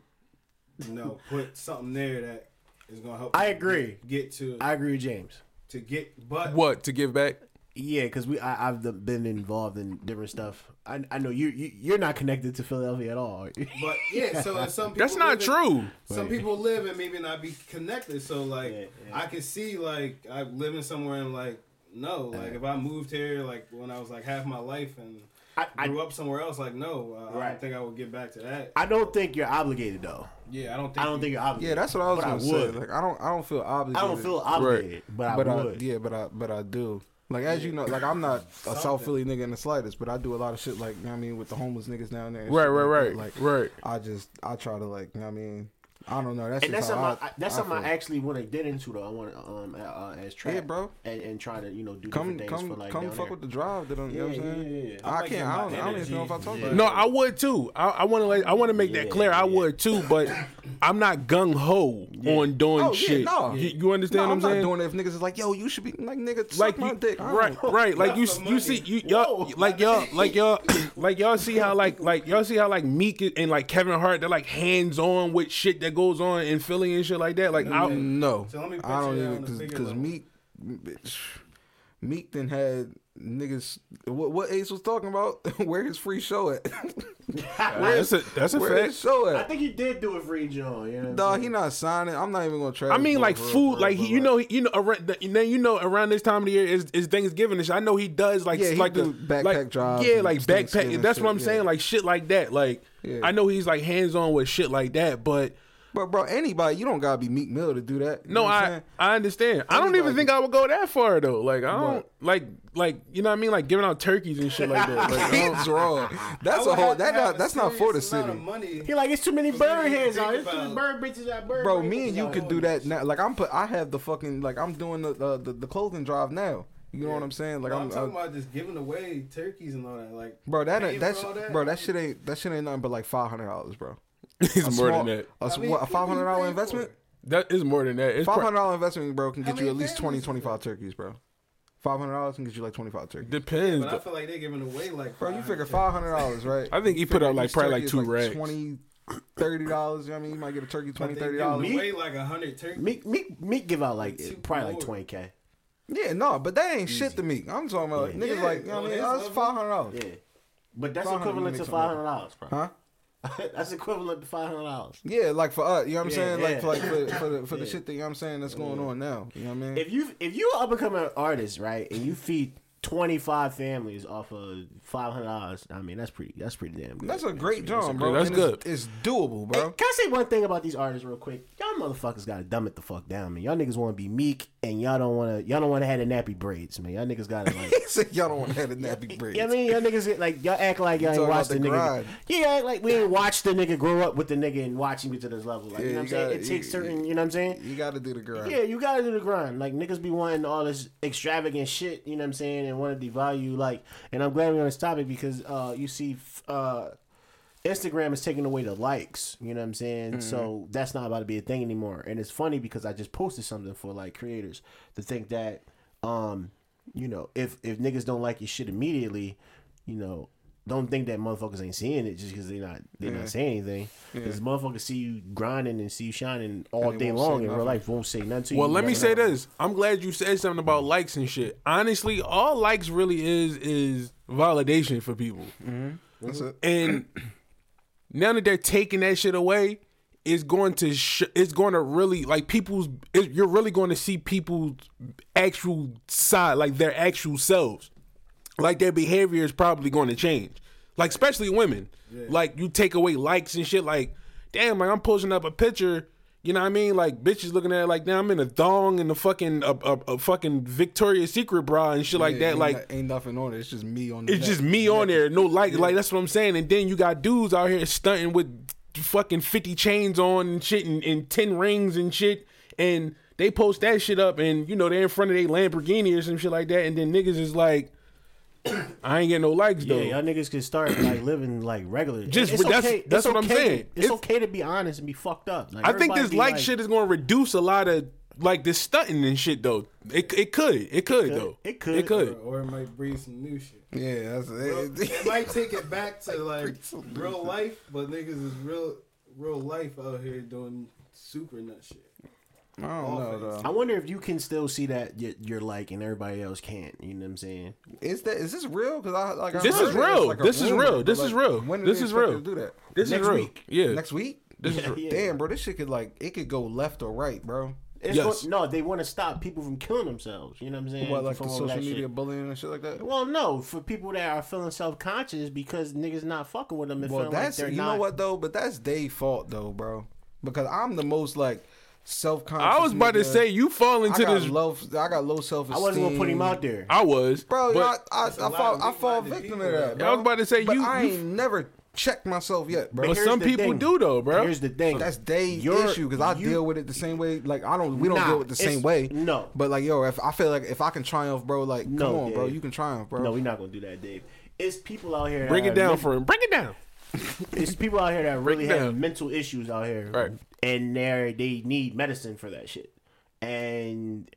you know, put something there that is gonna help. I agree. Get, get to I agree with James. to get, but What to give back? Yeah, because we I, I've been involved in different stuff. I I know you, you you're not connected to Philadelphia at all. but yeah. So as some people That's not live in- true. Some people live and maybe not be connected. So like, Yeah, yeah. I can see like I'm living somewhere and like no, like if I moved here like when I was like half my life and I, I grew up somewhere else, like no, uh, I don't think I would get back to that. I don't think you're obligated though. Yeah, I don't think. I don't think you're obligated. Yeah, that's what I was But gonna I say. Like I don't, I don't feel obligated. I don't feel obligated, but I but I, would. yeah, but I, but I do. Like as you know, like I'm not a South Philly nigga in the slightest, but I do a lot of shit like you know what I mean with the homeless niggas down there. Right, right, like right, that. Like right. I just I try to like you know what I mean. I don't know. That's and that's something I, I, that's I something I feel. actually want to get into though. I want to um uh, uh, as trap, Yeah, bro. and, and try to you know do Come, different things come, for like come, fuck there. with the drive. That I'm, you know what I'm Yeah, saying? yeah, yeah. I I can't. I don't, I don't even know if I energy. talk Yeah. about. No, it. I would too. I, I want to like I want to make that Yeah, clear. I would too, but I'm not gung ho on doing Oh, yeah, shit. no. You, you understand No, what I'm, I'm not saying? doing it if niggas is like, yo, you should be like nigga, suck like my you, dick. Right, right. Like you, Not you see, you y'all, like y'all, like y'all, like y'all see how like, like y'all see how like Meek and like Kevin Hart, they're like hands on with shit that goes on in Philly and shit like that. Like, I, No, So let me I don't even because bigger. Meek, bitch, Meek then had niggas. What, what Ace was talking about? Where his free show at? that's a that's a Where his fact. show I think he did do a free John. You know what I'm Dog, he not signing. I'm not even gonna try. I mean, like food, like he, you know, he- you know, around, the- then you know, around this time of the year is, is Thanksgiving. And shit. I know he does like, Yeah, like the backpack like, drives Yeah, like backpack. That's what I'm shit, saying, yeah. like shit like that. Like, Yeah. I know he's like hands on with shit like that, but But bro, anybody, you don't gotta be Meek Mill to do that. You no, I'm I saying? I understand. I don't even think I would go that far though. Like, I don't What? like like you know what I mean, like giving out turkeys and shit like that. Like, I It's wrong. That's a whole. That not, a that's not for the serious amount city. money. He like it's too many bird heads out. It's too many bird bitches out. Bird Bro, bitches me and you out. could do that now. Like I'm put, I have the fucking like I'm doing the uh, the, the clothing drive now. You know what I'm saying? Like But I'm, I'm talking uh, about just giving away turkeys and all that. Like, bro. That paying that's that. bro. That shit ain't that shit ain't nothing but like five hundred dollars, bro. it's A more small- than that. A, s- I mean, a five hundred dollar investment. That is more than that. It's Five pro- hundred dollar investment, bro, can get you at least 20, 25 turkeys, bro. Five hundred dollars can get you like twenty five turkeys. depends. But I though. feel like they're giving away like. Bro, you figure five hundred dollars, right? I think he put figure up, like, probably, like, is two racks. 20 thirty dollars. You know what I mean, you might get a turkey But 20 30 giving dollars. away like a hundred turkeys. Meek, Meek, Meek give out like Two probably like twenty k. Yeah, no, but that ain't shit to me. I'm talking about like, Yeah. niggas Yeah, like, you know what I mean? his it's five hundred dollars. Yeah, but that's equivalent to five hundred dollars, bro. Huh? that's equivalent to five hundred dollars. Yeah, like for us, you know what I'm Yeah, saying? Like for like for, for the for the shit that you know what I'm saying that's going on now. You know what I mean? If you if you up and coming artist, right, and you feed twenty five families off of five hundred dollars, I mean that's pretty that's pretty damn good. that's a man. great job, bro. that's and good. It's, it's doable, Hey, bro. can I say one thing about these artists real quick? Y'all motherfuckers gotta dumb it the fuck down, man. Y'all niggas wanna be meek and y'all don't wanna y'all don't wanna have the nappy braids, man. Y'all niggas gotta like He y'all don't want to have the nappy braids. Yeah, I mean, y'all niggas like y'all act like y'all ain't talking watched the about the nigga. grind. Yeah, act like we ain't watched the nigga grow up with the nigga and watch him get to this level. Like, Yeah, you know what I'm saying? gotta- it takes you- certain, you know what I'm saying? You got to do the grind. Yeah, you gotta do the grind. Like niggas be wanting all this extravagant shit, you know what I'm saying, and want to devalue like. And I'm glad we're on this topic because uh, you see, uh, Instagram is taking away the likes. You know what I'm saying? Mm-hmm. So that's not about to be a thing anymore. And it's funny because I just posted something for like creators to think that, um, you know, if if niggas don't like your shit immediately, you know. Don't think that motherfuckers ain't seeing it just because they not they Yeah. not saying anything. Because motherfuckers see you grinding and see you shining all day long in real life, won't say nothing to you. Well, let me say know. this. I'm glad you said something about likes and shit. Honestly, all likes really is is validation for people. Mm-hmm. That's it. And now that they're taking that shit away, it's going to sh- it's going to really like people's. It, you're really going to see people's actual side, like their actual selves. Like their behavior is probably going to change. Like especially women. Like you take away likes and shit. Like damn, like I'm posting up a picture. You know what I mean? Like bitches looking at it like, damn, I'm in a thong and a fucking a, a, a fucking Victoria's Secret bra and shit like that. ain't Like ain't nothing on it. It's just me on. The it's net. just me on there, no like, like that's what I'm saying. And then you got dudes out here stunting with fucking fifty chains on and shit, and, and ten rings and shit, and they post that shit up, and you know they're in front of a Lamborghini or some shit like that, and then niggas is like, I ain't getting no likes though. Yeah, y'all niggas can start like living like regular. Just- it's that's- okay. that's it's what I'm saying. It's, It's- okay to be honest and be fucked up. Like, I think this be like, shit is going to reduce a lot of like this stunting and shit though. It it could, it could, could. though. It could. it could. or it might breed some new shit. Yeah, that's it. it might take it back to like real life, but niggas is real, real life out here doing super nut shit. I don't know though. I wonder if you can still see that you're, you're like and everybody else can't. You know what I'm saying? Is that is this real? Because I like I This heard is that it's real. like a This is rumor, real. but, This is real. When do This they is expect real. to Do that This Next is real. week. Yeah. next week. This is Yeah, real. yeah. Damn, bro, this shit could like it could go left or right, bro. It's Yes. go- no, they want to stop people from killing themselves. You know what I'm saying? What like the From all social that media shit. bullying and shit like that. Well, no, for people that are feeling self conscious because niggas not fucking with them and Well, feeling like that's they're you not. know what though, but that's they fault though, bro. Because I'm the most like self conscious. I was about to say you fall I into got this. low. I got low self esteem. I wasn't gonna put him out there. I was, bro. but I, I, I, That's fall, I fall victim to that. Bro. I was about to say, but you- I you- ain't never checked myself yet, bro. but here's some people thing. do though, bro. Here's the thing. That's they You're- issue because I you- deal with it the same way. Like I don't, we don't Nah, deal with the same way. no. but like yo, if I feel like if I can triumph, bro, like come No, on, bro, you can triumph, bro. No, we're not gonna do that, Dave. It's people out here. Bring it down for him. Bring it down. It's people out here that really Break have down. mental issues out here, Right. And they they need medicine for that shit, and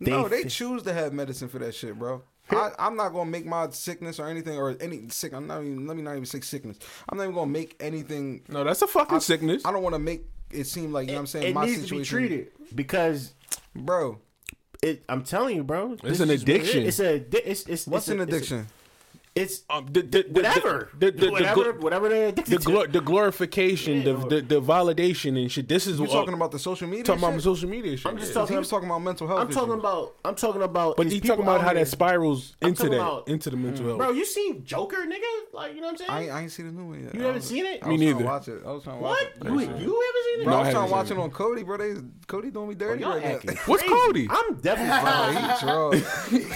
they, no, they choose to have medicine for that shit, bro. I, I'm not gonna make my sickness or anything or any sick. I'm not even. Let me not even say sickness. I'm not even gonna make anything. No, that's a fucking sickness. I don't want to make it seem like you know what I'm saying. it my needs situation, to be treated because bro. it. I'm telling you, bro, It's an is what it is. addiction. It's a. It's it's. What's it's an a- it's a- addiction? It's Um, the, the, the, whatever, the, the, the, whatever, the, whatever they're the, glor- the glorification, Yeah, the, the the validation and shit. This is You what talking about the social media? talking about shit? social media shit. I'm just yeah. Talking- he was talking about mental health. I'm talking about. I'm talking about. But it's he talking about how here- that spirals I'm into that, about- into the mental health. Bro, you seen Joker, nigga? Like you know what I'm saying? ain't, I ain't seen the new one yet. You I haven't was- seen it? I Me was trying to neither. watch it. I was trying to what? watch You, it. you haven't seen it? Bro, No, I I was trying haven't to watch it on Kodi, bro. They Kodi doing me dirty Y'all right now. What's. Kodi? I'm definitely. Bro, he troll.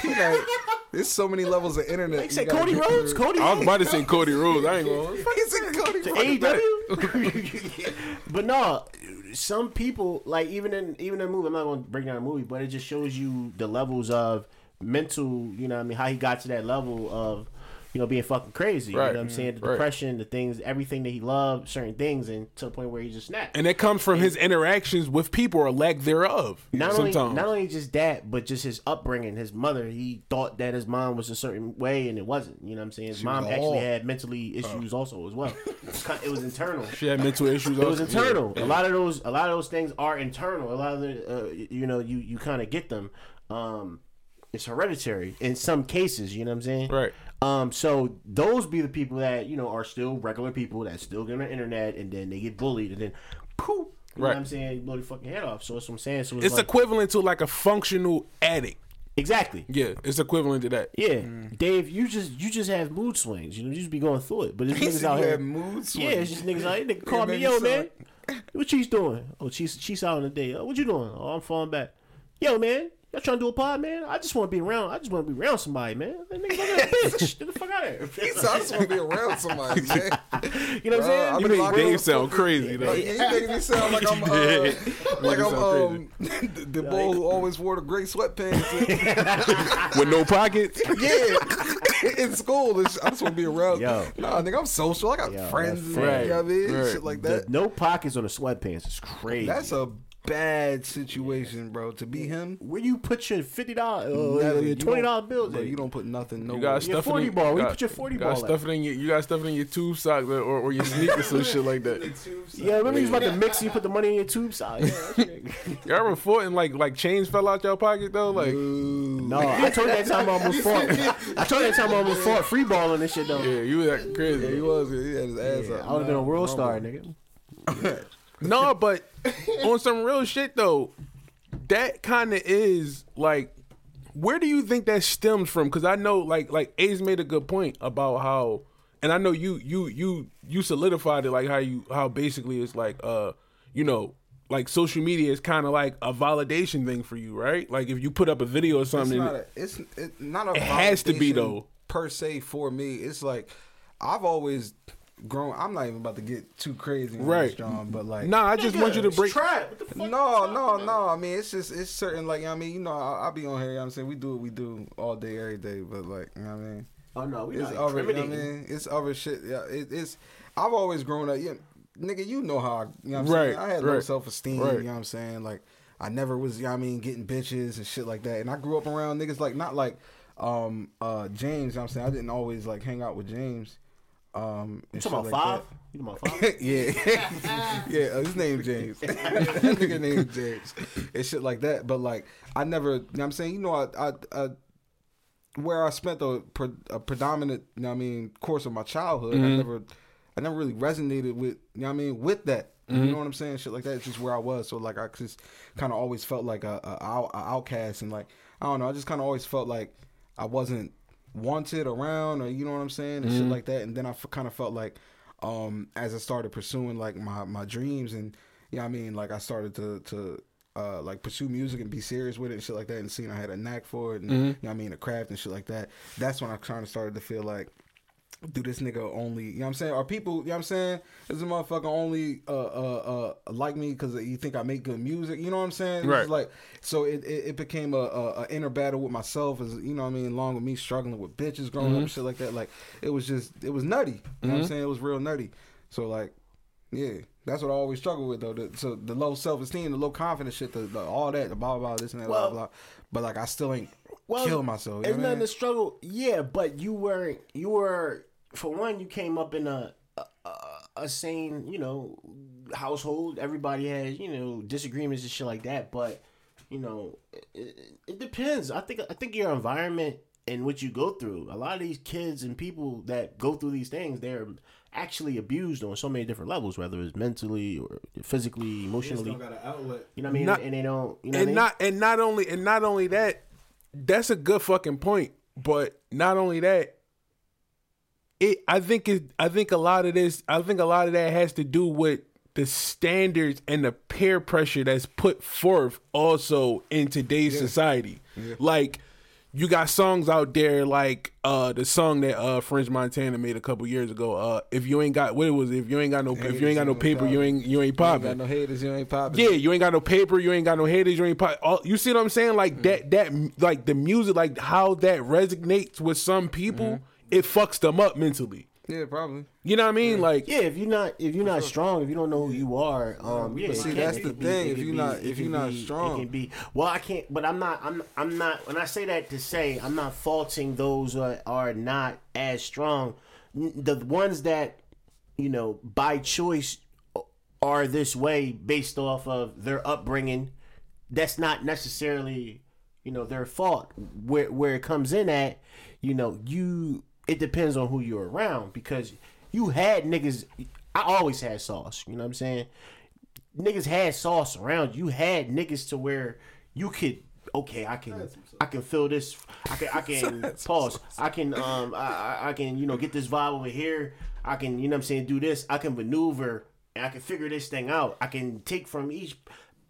Like, there's so many levels of internet. They you said gotta Cody Rhodes. Cody I was about to say Cody Rhodes. I ain't gonna. He said Cody to fucking back. AEW. but no, some people like even in even in the movie. I'm not going to break down the movie, but it just shows you the levels of mental. You know, what I mean, how he got to that level of. You know, being fucking crazy. You know what I'm saying? The Right. depression, the things, everything that he loved, certain things, and to the point where he just snapped. And it comes from his interactions with people or lack thereof. not sometimes. only not only just that, but just his upbringing. His mother, he thought that his mom was a certain way, and it wasn't. You know what I'm saying? His mom actually all- had mentally issues also as well. it was internal. she had mental issues. It was internal. Yeah. A lot of those, a lot of those things are internal. A lot of the, uh, you know, you you kind of get them. Um, it's hereditary in some cases. You know what I'm saying? Right. Um, so those be the people that you know are still regular people that still get on the internet, and then they get bullied, and then poof. You know what I'm saying? You blow their fucking head off. So that's what I'm saying. So it's, It's like, equivalent to like a functional addict. exactly. Yeah, it's equivalent to that. Yeah, Dave, you just you just have mood swings. You know, you just be going through it. But it's niggas out here. mood swings. Yeah, it's just niggas out here. Nigga call me, yo, man. What she's doing? Oh, Cheese, she's out on the day. Oh, what you doing? Oh, I'm falling back. Yo, man, y'all trying to do a pod, man? I just want to be around. I just want to be around somebody, man. That nigga like a bitch. Get the fuck out of He here. said, I just want to be around somebody, man. you know what I'm saying? I've You been make Dave sound crazy though. Like, you making me sound like I'm, uh, did. like I'm sound um, the, the boy who always wore the gray sweatpants. With no pockets. yeah, in school, I just want to be around. Yo. nah, nigga, I'm social. I got Yo, friends. that's and, fact. You know what I mean? Right. Shit like The that. no pockets on the sweatpants is crazy. That's a bad situation, bro. To be him, where you put your fifty dollars, Never. uh, You your twenty dollar don't- bills. bro, you don't put nothing. No, You got Your stuff it 40 in, ball. Where you put your 40 you ball Got at? stuff it in your, you got stuff in your tube sock or, or your sneakers, some shit like that. Yeah, remember you was about to mix. You put the money in your tube sock. Yeah. You ever fought and like like chains fell out your pocket though? Like No, I told you that time I almost fought. I told that time I almost fought free balling and shit though. yeah, you was acting crazy. Yeah, he was. He had his ass Yeah, up. I would have been a world star, nigga. No, but on some real shit though, that kind of is like, where do you think that stems from? Because I know, like, like A's made a good point about how, and I know you, you, you, you solidified it, like how you, how basically it's like, uh, you know, like social media is kind of like a validation thing for you, right? Like if you put up a video or It's something, not a. It's it, not a. It has to be, though. Per se, for me, it's like I've always grown. I'm not even about to get too crazy, on Right. this, John. But like, nah, I just want you to break. Try it. What the fuck? No, no, no. I mean, it's just it's certain. Like, I mean, you know, I, I be on here. You know what I'm saying we do what we do all day, every day. But like, you know what I mean, Oh no, we it's not other. You know what I mean, it's other shit. Yeah, it, it's. I've always grown up. Yeah, nigga, you know how. I, you know what I'm saying. I had low self esteem. right. You know what I'm saying. Like, I never was. You know what I mean, getting bitches and shit like that. And I grew up around niggas like not like um uh James. You know what I'm saying I didn't always like hang out with James. Um, You and talking about like five? that. You talking about five? yeah, yeah. Uh, his name James. that nigga named James and shit like that. But like, I never. You know what I'm saying, you know, I, I, I where I spent a, a predominant, you know what I mean, course of my childhood. I never, I never really resonated with, you know what I mean, with that. You know what I'm saying? Shit like that. It's just where I was. So like, I just kind of always felt like a, a, a outcast and like, I don't know. I just kind of always felt like I wasn't wanted around or you know what I'm saying and shit like that. And then I kind of felt like, um, as I started pursuing like my my dreams and you know what I mean, like I started to to uh, like pursue music and be serious with it and shit like that, and seeing I had a knack for it, and you know what I mean, a craft and shit like that. That's when I kind of started to feel like do this nigga only, you know what I'm saying? Are people, you know what I'm saying? Is a motherfucker only uh uh uh like me because you think I make good music? You know what I'm saying? It's Right. like so it, it, it became a, a, a inner battle with myself as you know what I mean, along with me struggling with bitches growing up and shit like that. Like it was just it was nutty. You know what I'm saying? It was real nutty. So like yeah, that's what I always struggle with though. The, so the low self esteem, the low confidence shit, the, the all that, the blah blah, blah this and that, Well- blah blah. But like I still ain't Well, kill myself. You It's know what I nothing mean? to struggle. Yeah, but you weren't, you were for one. You came up in a a, a- a sane you know household. Everybody has you know disagreements and shit like that. But you know it, it, it depends. I think I think your environment and what you go through. A lot of these kids and people that go through these things, they're actually abused on so many different levels, whether it's mentally or physically, emotionally. got an outlet. You know what I mean? Not- and they don't. You know what I and mean? not and not only and not only that, that's a good fucking point. But not only that, it I think it I think a lot of this I think a lot of that has to do with the standards and the peer pressure that's put forth also in today's society. Like you got songs out there like uh the song that uh French Montana made a couple years ago. Uh if you ain't got what it was if you ain't got no if you ain't got no paper you ain't you ain't popping. You ain't popping. got no haters, you ain't popping. Yeah, you ain't got no paper, you ain't got no haters, you ain't pop. All, you see what I'm saying? Like that, that, like the music, like how that resonates with some people, it fucks them up mentally. yeah, probably. You know what I mean? Like, Yeah, if you're not if you're not strong, if you don't know who you are, um, yeah. But see, can- that's the be- thing, if you're be- not- if you're not be- strong. it can be. Well, I can't, but I'm not. I'm I'm not. When I say that to say, I'm not faulting those who are, are not as strong. The ones that you know by choice are this way based off of their upbringing. That's not necessarily you know their fault. Where where it comes in at, you know, you it depends on who you're around because you had niggas. I always had sauce. You know what I'm saying? Niggas had sauce around. You had niggas to where you could. Okay, I can, I can feel this. I can, I can pause. I can, um, I, I- I can, you know, get this vibe over here. I can, you know, what I'm saying, do this. I can maneuver and I can figure this thing out. I can take from each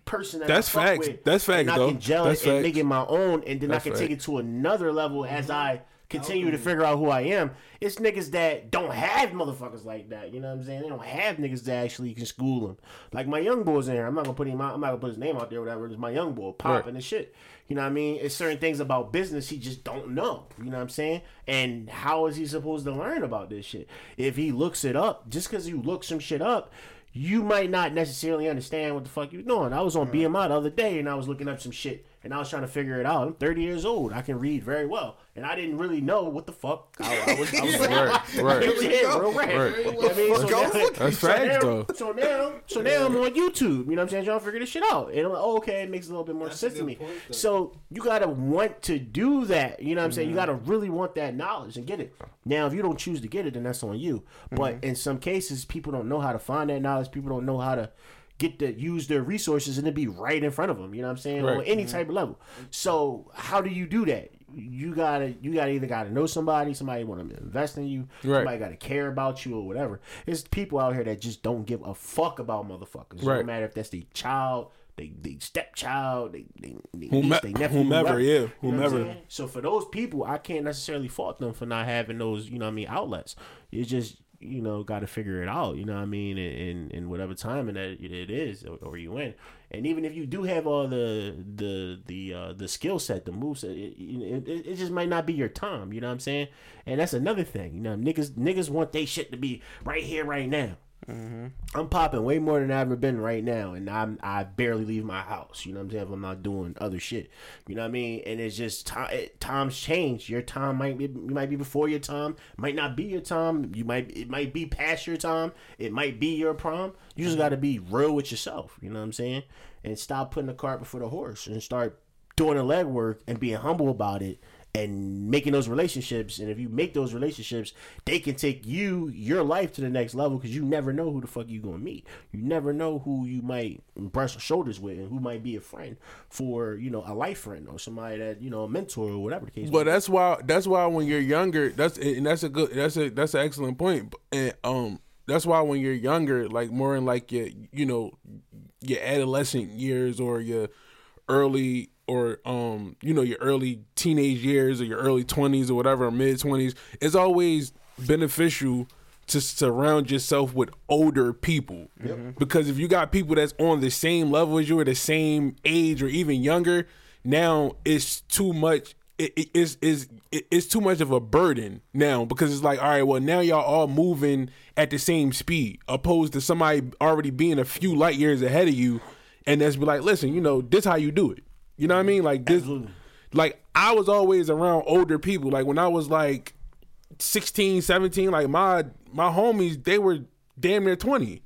person that That's I fuck facts. with, That's facts, and I though. can gel That's it and facts. make it my own, and then That's I can facts. take it to another level as I continue to figure out who I am. It's niggas that don't have motherfuckers like that. You know what I'm saying? They don't have niggas that actually can school them. Like my young boy's in here. I'm not gonna put him out. I'm not gonna put his name out there. or Whatever. It's my young boy popping and shit. You know what I mean? It's certain things about business he just don't know. You know what I'm saying? And how is he supposed to learn about this shit? If he looks it up, just because you look some shit up, you might not necessarily understand what the fuck you're doing. I was on BMI the other day and I was looking up some shit and I was trying to figure it out. I'm 30 years old. I can read very well. And I didn't really know what the fuck I, I was, I was right, right. yeah, real rap. Right. I mean, so now- That's so facts, now- though. So now, so now I'm on YouTube. You know what I'm saying? Trying to figure this shit out. And I'm like, oh, okay, it makes a little bit more That's sense to me. point, so you gotta want to do that. You know what I'm Mm-hmm. saying? You gotta really want that knowledge and get it. Now, if you don't choose to get it, then that's on you. But Mm-hmm. in some cases, people don't know how to find that knowledge. People don't know how to get to use their resources and it be right in front of them. You know what I'm saying? Right. On any mm-hmm. type of level. So how do you do that? You gotta, you gotta either gotta know somebody, somebody want to invest in you, Right. somebody gotta care about you or whatever. It's people out here that just don't give a fuck about motherfuckers. No Right. matter if that's the child, they they stepchild, they they, they Whome- niece, they nephew, whomever, yeah, You know what I'm whomever. saying? So for those people, I can't necessarily fault them for not having those, you know what I mean, outlets. It's just you know got to figure it out. You know what I mean, in in, whatever time and that it is or, or you in. And even if you do have all the the the uh, the skill set, the moves, it, it, it, it just might not be your time. You know what I'm saying? And that's another thing. You know, niggas niggas want they shit to be right here, right now. Mm-hmm. I'm popping way more than I've ever been right now, and I'm I barely leave my house. You know what I'm saying? If I'm not doing other shit, you know what I mean? And it's just time. Times change. Your time might be you might be before your time, might not be your time. You might it might be past your time. It might be your prom. You just got to be real with yourself. You know what I'm saying? And stop putting the cart before the horse, and start doing the legwork and being humble about it and making those relationships and if you make those relationships they can take you your life to the next level because you never know who the fuck you gonna meet you never know who you might brush shoulders with and who might be a friend for you know a life friend or somebody that you know a mentor or whatever the case But be. that's why that's why when you're younger, that's and that's a good that's a that's an excellent point. And um that's why when you're younger, like more in like your you know your adolescent years or your early or um you know your early teenage years or your early 20s or whatever mid 20s it's always beneficial to surround yourself with older people. Because if you got people that's on the same level as you or the same age or even younger, now it's too much. It, it, it's, it's, it- it's too much of a burden now because it's like, all right, well, now y'all all moving at the same speed, opposed to somebody already being a few light years ahead of you, and that's be like, listen, you know, this how you do it. You know what I mean? Like this, like I was always around older people. Like when I was like 16, 17, like my my homies, they were damn near 20.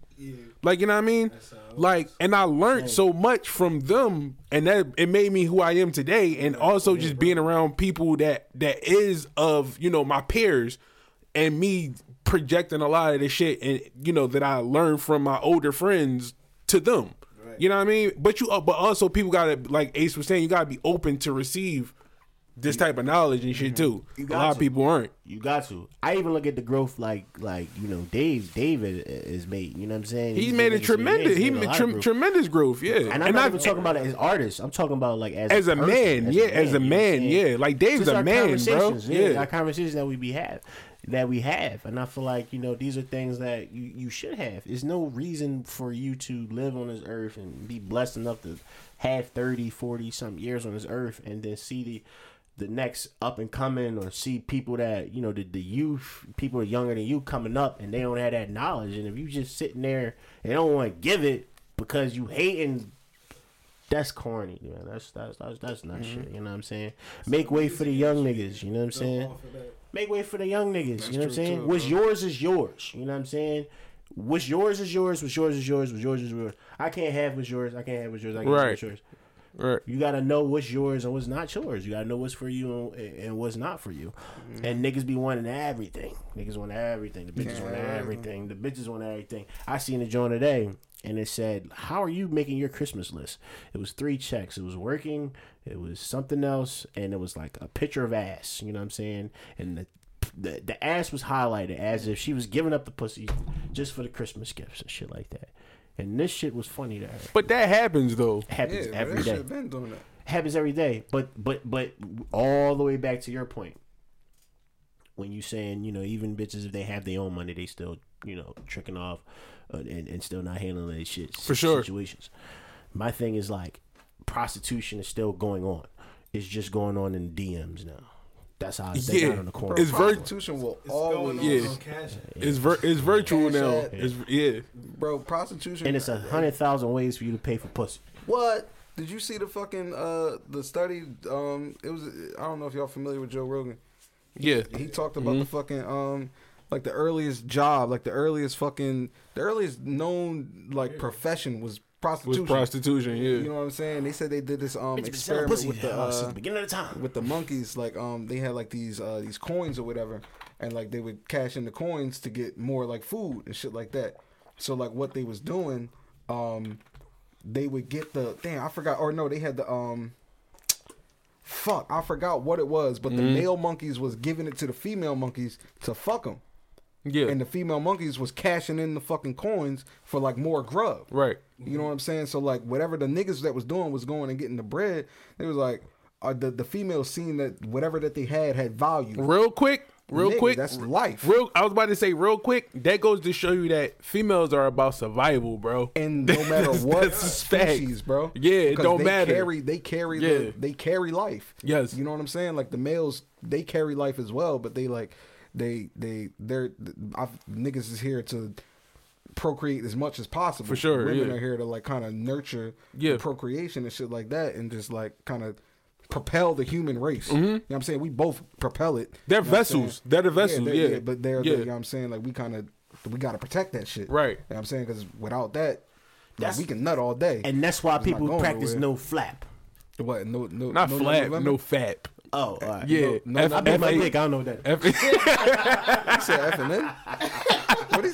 Like you know what I mean? Like and I learned so much from them and that it made me who I am today and also just being around people that that is of, you know, my peers and me projecting a lot of the shit and you know that I learned from my older friends to them. You know what I mean? But you uh, but also people got to like Ace was saying you got to be open to receive this type of knowledge and shit too. You A lot of people aren't. You got to. I even look at the growth like like you know Dave David is made. You know what I'm saying? He He's made been a yeah, tremendous. He made a made lot of trem- growth. tremendous growth. Yeah, And I'm not I- even talking about it as artists. I'm talking about like as as a person, man. as Yeah, as a you know man. Yeah, like Dave's Just a man, bro. conversations, Yeah, our conversations that we be have that we have, and I feel like you know these are things that you you should have. There's no reason for you to live on this earth and be blessed enough to have 30, 40 some years on this earth, and then see the the next up and coming or see people that you know the, the youth people are younger than you coming up and they don't have that knowledge and if you just sitting there and don't want to give it because you hating that's corny, man. That's that's that's, that's not shit. You know what I'm saying? Make way for the young niggas. You know what I'm saying? Off of that. Make way for the young niggas. you know what I'm saying? too, What's yours is yours. You know what I'm saying? What's yours is yours. What's yours is yours. What's yours is yours. I can't have what's yours. I can't have what's yours. I can't have what's yours. right. You gotta know what's yours and what's not yours. You gotta know what's for you and, and what's not for you. And niggas be wanting everything. Niggas want everything. The bitches want everything. The bitches want everything. I seen a joint today and it said, "How are you making your Christmas list?" It was three checks. It was working. It was something else, and it was like a picture of ass. You know what I'm saying? And the the, the ass was highlighted as if she was giving up the pussy just for the Christmas gifts and shit like that. And this shit was funny to her. But that happens though. It happens Yeah, every every day day. been doing that. happens every day. But but but all the way back to your point, when you saying you know even bitches if they have their own money, they still you know tricking off and and still not handling their shit For sure. situations. My thing is like prostitution is still going on. It's just going on in DMs now. That's how it's Yeah. yeah. on the corner. It's vir- prostitution will It's always, going on Yeah. Cash It's vir- it's virtual Cash now. App. It's yeah. bro. Prostitution, and it's a hundred thousand ways for you to pay for pussy. What? Did you see the fucking uh the study? Um, it was I don't know if y'all familiar with Joe Rogan. Yeah. He talked about the fucking um like the earliest job, like the earliest fucking the earliest known like profession was Was prostitution. prostitution, yeah. You know what I'm saying? They said they did this um Bitch experiment with the uh, since the beginning of the time. with the monkeys. Like um they had like these uh these coins or whatever, and like they would cash in the coins to get more like food and shit like that. So like what they was doing, um, they would get the damn I forgot or no they had the um. Fuck, I forgot what it was, but the male monkeys was giving it to the female monkeys to fuck them, yeah. and the female monkeys was cashing in the fucking coins for like more grub. right. You know what I'm saying? So like whatever the niggas that was doing was going and getting the bread. It was like uh, the the females seen that whatever that they had had value. Real quick, real Nigga, quick. that's life. Real I was about to say real quick, that goes to show you that females are about survival, bro. And no matter what species, bro. Yeah, it don't they matter. Carry, they carry Yeah. the, they carry life. Yes. You know what I'm saying? Like the males, they carry life as well, but they like they they they're I've, niggas is here to procreate as much as possible. For sure, Women yeah. are here to like kind of nurture Yeah. procreation and shit like that, and just like kind of propel the human race. You know what I'm saying? We both propel it. Mm-hmm. They're You know what I'm saying? vessels. They're the vessels, they're- yeah. but they're, Yeah. the, you know what I'm saying? Like we kind of we got to protect that shit. Right. You know what I'm saying? Because without that, like, we can nut all day. And that's why It's people practice nowhere. no flap. what? No, no, Not no flat, November? no fat. Oh, all right. Yeah. no, F- I not bet my dick. I don't know what that. is. F- You said F and N. What did he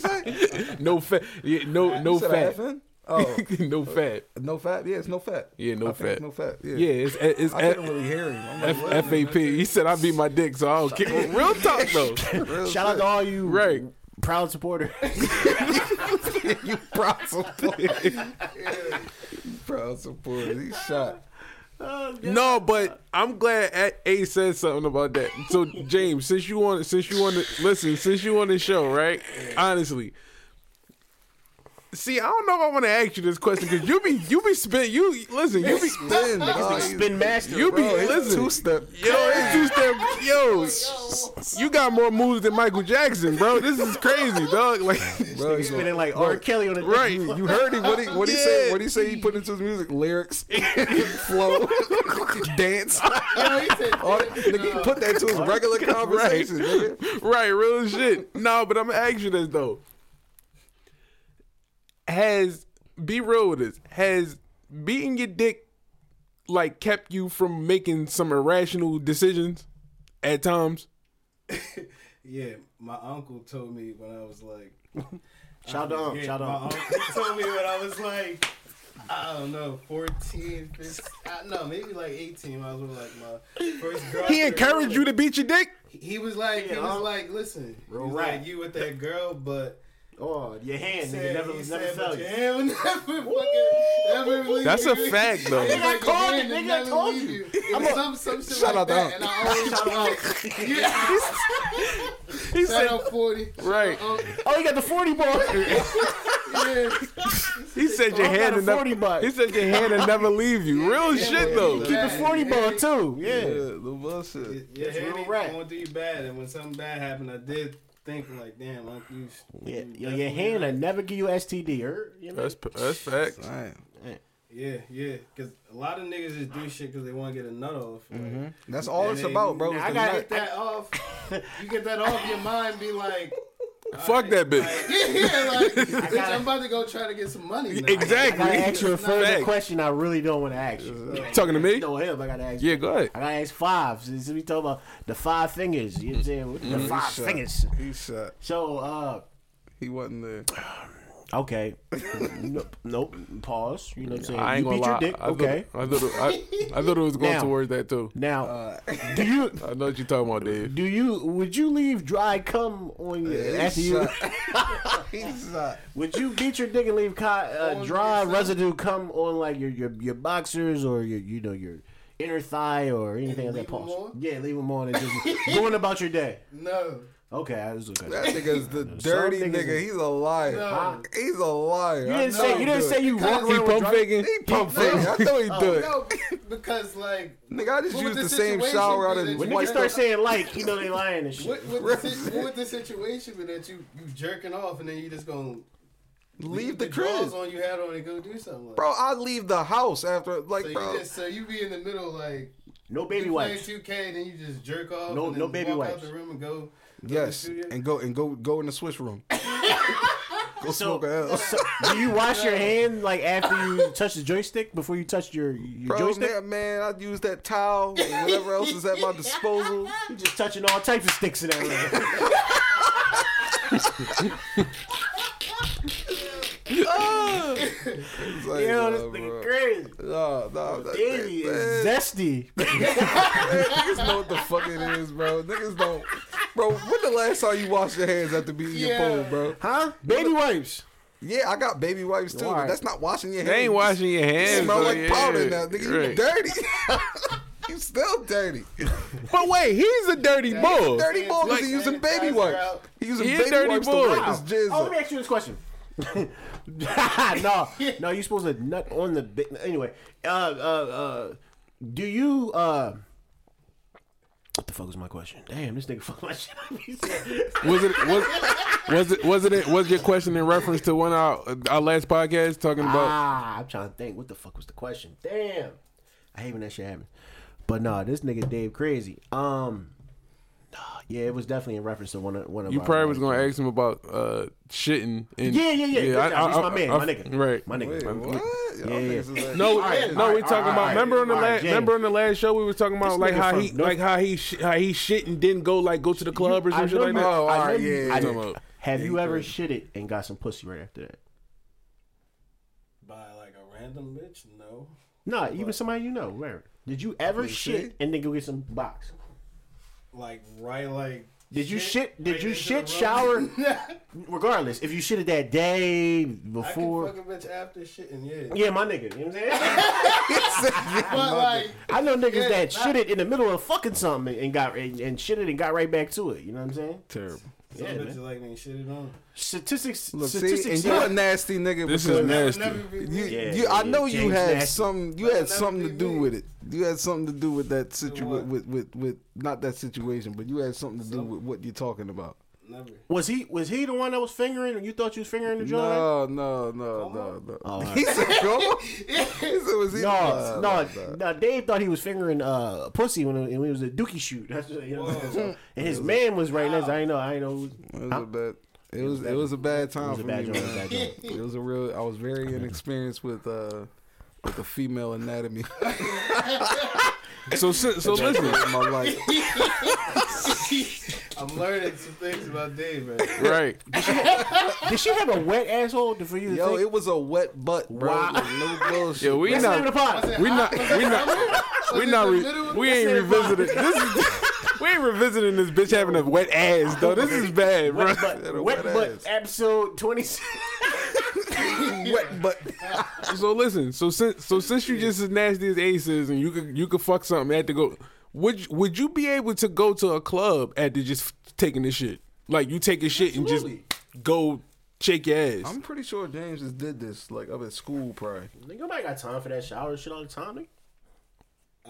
say? no fat. Yeah, no no said fat. F and? Oh, no fat. no fat. Yeah, it's no fat. Yeah, no I fat. No fat. Yeah. Yeah, it's it's I couldn't really hear him. I'm like, F- FAP. He said I beat my dick, so I don't care. Real talk though. Real Shout out to all you Right. proud supporters. you proud supporter. proud supporter. He shot. Oh, No, but I'm glad A- said something about that. So James, since you want, since you want to listen, since you on the show, right? Honestly, see, I don't know if I want to ask you this question because you be, you be spin, you listen, you be, Spin, dog. spin master. you be bro. listen, two step. yo, it's two step, yo, you got more moves than Michael Jackson, bro. This is crazy, dog. Like, Bro, He's spinning like R. Kelly on the right? You heard him? What he what he say? What he say? He put into his music lyrics, flow, dance. Yo, he said, All nigga, he put that to his regular conversation. nigga. right, real shit. No, but I'm gonna ask you this though. Has be real with this. Has beating your dick like kept you from making some irrational decisions at times? yeah, my uncle told me when I was like, Shout out, Yeah, shout my out. uncle told me when I was like, I don't know, 14, 15, I, no, maybe like 18. I was with like my first girl. He encouraged you to beat your dick? He was like, he was huh? like, listen, he was right. like, you with that girl, but Oh, your he hand, nigga, said, never, never said, fell you. your hand will never fucking, never leave That's you. a fact, though. He's Nigga, I like, told your you, hand will nigga, I told leave you. It was some, some shit Shout like out that, and I always, yeah, He shout said out 40. Right. Oh, you got the 40 ball. yeah. he said oh, your Oh, hand got a will never butt. he said your hand will never leave you. Real Yeah, shit though. Keep the 40 ball, too. Yeah. the bullshit. Yeah, That's hand real ain't rap. going do you bad, and when something bad happened, I did think like, damn, Uncle, you. Yeah, you yo, your hand will never give you STD, or you know? That's that's facts. Right. Yeah, yeah, because a lot of niggas just do shit because they want to get a nut off. Like, mm-hmm. That's all it's they- about, bro. I got nut. Get that off. You get that off your mind. Be like, Fuck that bitch. like, yeah, like, bitch, I'm about to go try to get some money. Now. I Exactly. gotta ask you a further Facts. question I really don't want to ask you. Talking to me? No know him, I gotta ask Yeah, you. go ahead. I gotta ask five. Since we talking about the five fingers, you know what I'm saying? What The five shot. fingers. He shot. So, uh, He wasn't there. okay. nope, nope. Pause. You know what I'm saying? I ain't you gonna beat lie. your dick. I okay. Thought, I thought it, I, I thought it was going Now. towards that too. Now, do you I know what you're talking about, Dave. do you would you leave dry cum on you He after you? shot. he. Would you beat your dick and leave co- uh, dry residue come on like your your, your boxers or your you know your inner thigh or anything like that Pause. Yeah, leave them on and just going about your day. No, Okay, I was okay. That nigga's the dirty nigga. is- He's a liar. No. He's a liar. You didn't say he you didn't do say you walk He around pump dry- faking. He pump faking. I know he oh, do it. no, because like, Nigga, I just What would used the the same shower out be of that When you niggas start saying like, you know they lying and shit. what, what, the, what would the situation be that you you jerking off and then you just gonna leave the drawers crib. on you had on and go do something? Like, Bro, I leave the house after like so bro. you just so you be in the middle like No baby you playing wipes. 2K, then you just jerk off. No- and then no baby walk wipes. out the room and go. Go to the Yes, and go and go go in the switch room. go So, smoke a L. so do you wash your hand like after you touch the joystick before you touch your your Bro, joystick? man, man, I use that towel and whatever else is at my disposal. You just touching all types of sticks in that room. It's like, Yo, this nah, nigga crazy. Nah, nah, that, Baby man, is zesty. man, niggas know what the fuck it is, bro. Niggas don't. Bro, when the last time you washed your hands after beating your Yeah. pole, bro? Huh? Baby wipes. Yeah, I got baby wipes too, but that's not washing your hands. They ain't washing your You hands. smell though, like yeah. powder now, nigga. You dirty. you still dirty. But wait, he's a dirty bull. Dirty boy because Like- he using baby wipes. out. He using He a baby dirty wipes boy. to wipe his jizz Oh, let me ask you this question. no, no, you supposed to nut on the bit. Anyway, uh, uh, uh, do you, uh, what the fuck was my question? Damn, this nigga fucked my shit up. He said- Was it was was it was it was your question in reference to one of our, our last podcast talking about? ah, I'm trying to think. What the fuck was the question? Damn, I hate when that shit happens. But nah, this nigga Dave crazy. Um, nah, yeah, it was definitely in reference to one of one of. You probably was gonna ask him about uh shitting. And, Yeah, yeah, yeah. Good job. He's my man, my nigga. Right. My nigga. Wait, my- what? Yeah, yeah. like- No, Alright, no, we talking alright, about. alright. Remember on the Alright, last, remember on the last show we were talking about This like how he, North- like how he, sh- how he shit and didn't go like go to the club or I some shit know like that. Oh, I know alright, yeah, I yeah. know- Talking about- Have you ever crazy. shitted and got some pussy right after that? by like a random bitch. No, No, even somebody you know. Where did you ever Pussy? shit and then go get some box? Like right like Did you shit? Did right you shit? Shower? Regardless, if you shitted that day I can before. fuck a bitch after shitting, yeah. Yeah, my nigga. You know what I'm saying? But like, I know niggas Yeah, that not- shitted in the middle of fucking something and got and, and shitted and got right back to it. You know what I'm saying? Terrible. Some Yeah, bitches man. like being shitted on. Statistics. Look, see, statistics. and you're a nasty nigga This because is nasty. Never you. Yeah, you, I yeah, know you had nasty. some. You That'll had something to do me. with it. You had something to do with that situation. With, with with not that situation, but you had something to do with what you're talking about. Never. Was he was he the one that was fingering and you thought you was fingering the joint? No, no, no, no, on. no. Oh, all he said, "Come on." He said, "Was he?" No, Nah, no, no. Dave thought he was fingering uh pussy when it, when it was a dookie shoot. That's what, you know. what I'm saying? So- and his man was right next. I ain't know. I ain't know. who- It was Huh? a bad. It was it was a bad time for me, it was a man. bad joint. It was a real. I was very inexperienced with uh with the female anatomy. So si- so listen, my life. I'm learning some things about Dave, man. right? Did she have a wet asshole for you to Yo, think? it was a wet butt, bro. Wow. Like, no bullshit. Yeah, we Let's not. the pot. We not. We not. We it not. the Re, we ain't revisiting. This is. We ain't revisiting this bitch having a wet ass though. This is bad, bro. Wet Had butt, wet wet butt ass. episode twenty. wet butt. So listen. So since so since you just as nasty as Ace is, and you could you could fuck something at to go. Would would you be able to go to a club after just taking this shit? Like you take a shit and just go shake your ass. I'm pretty sure James just did this like up at school, probably. Nigga, nobody got time for that shower shit all the time. Nigga.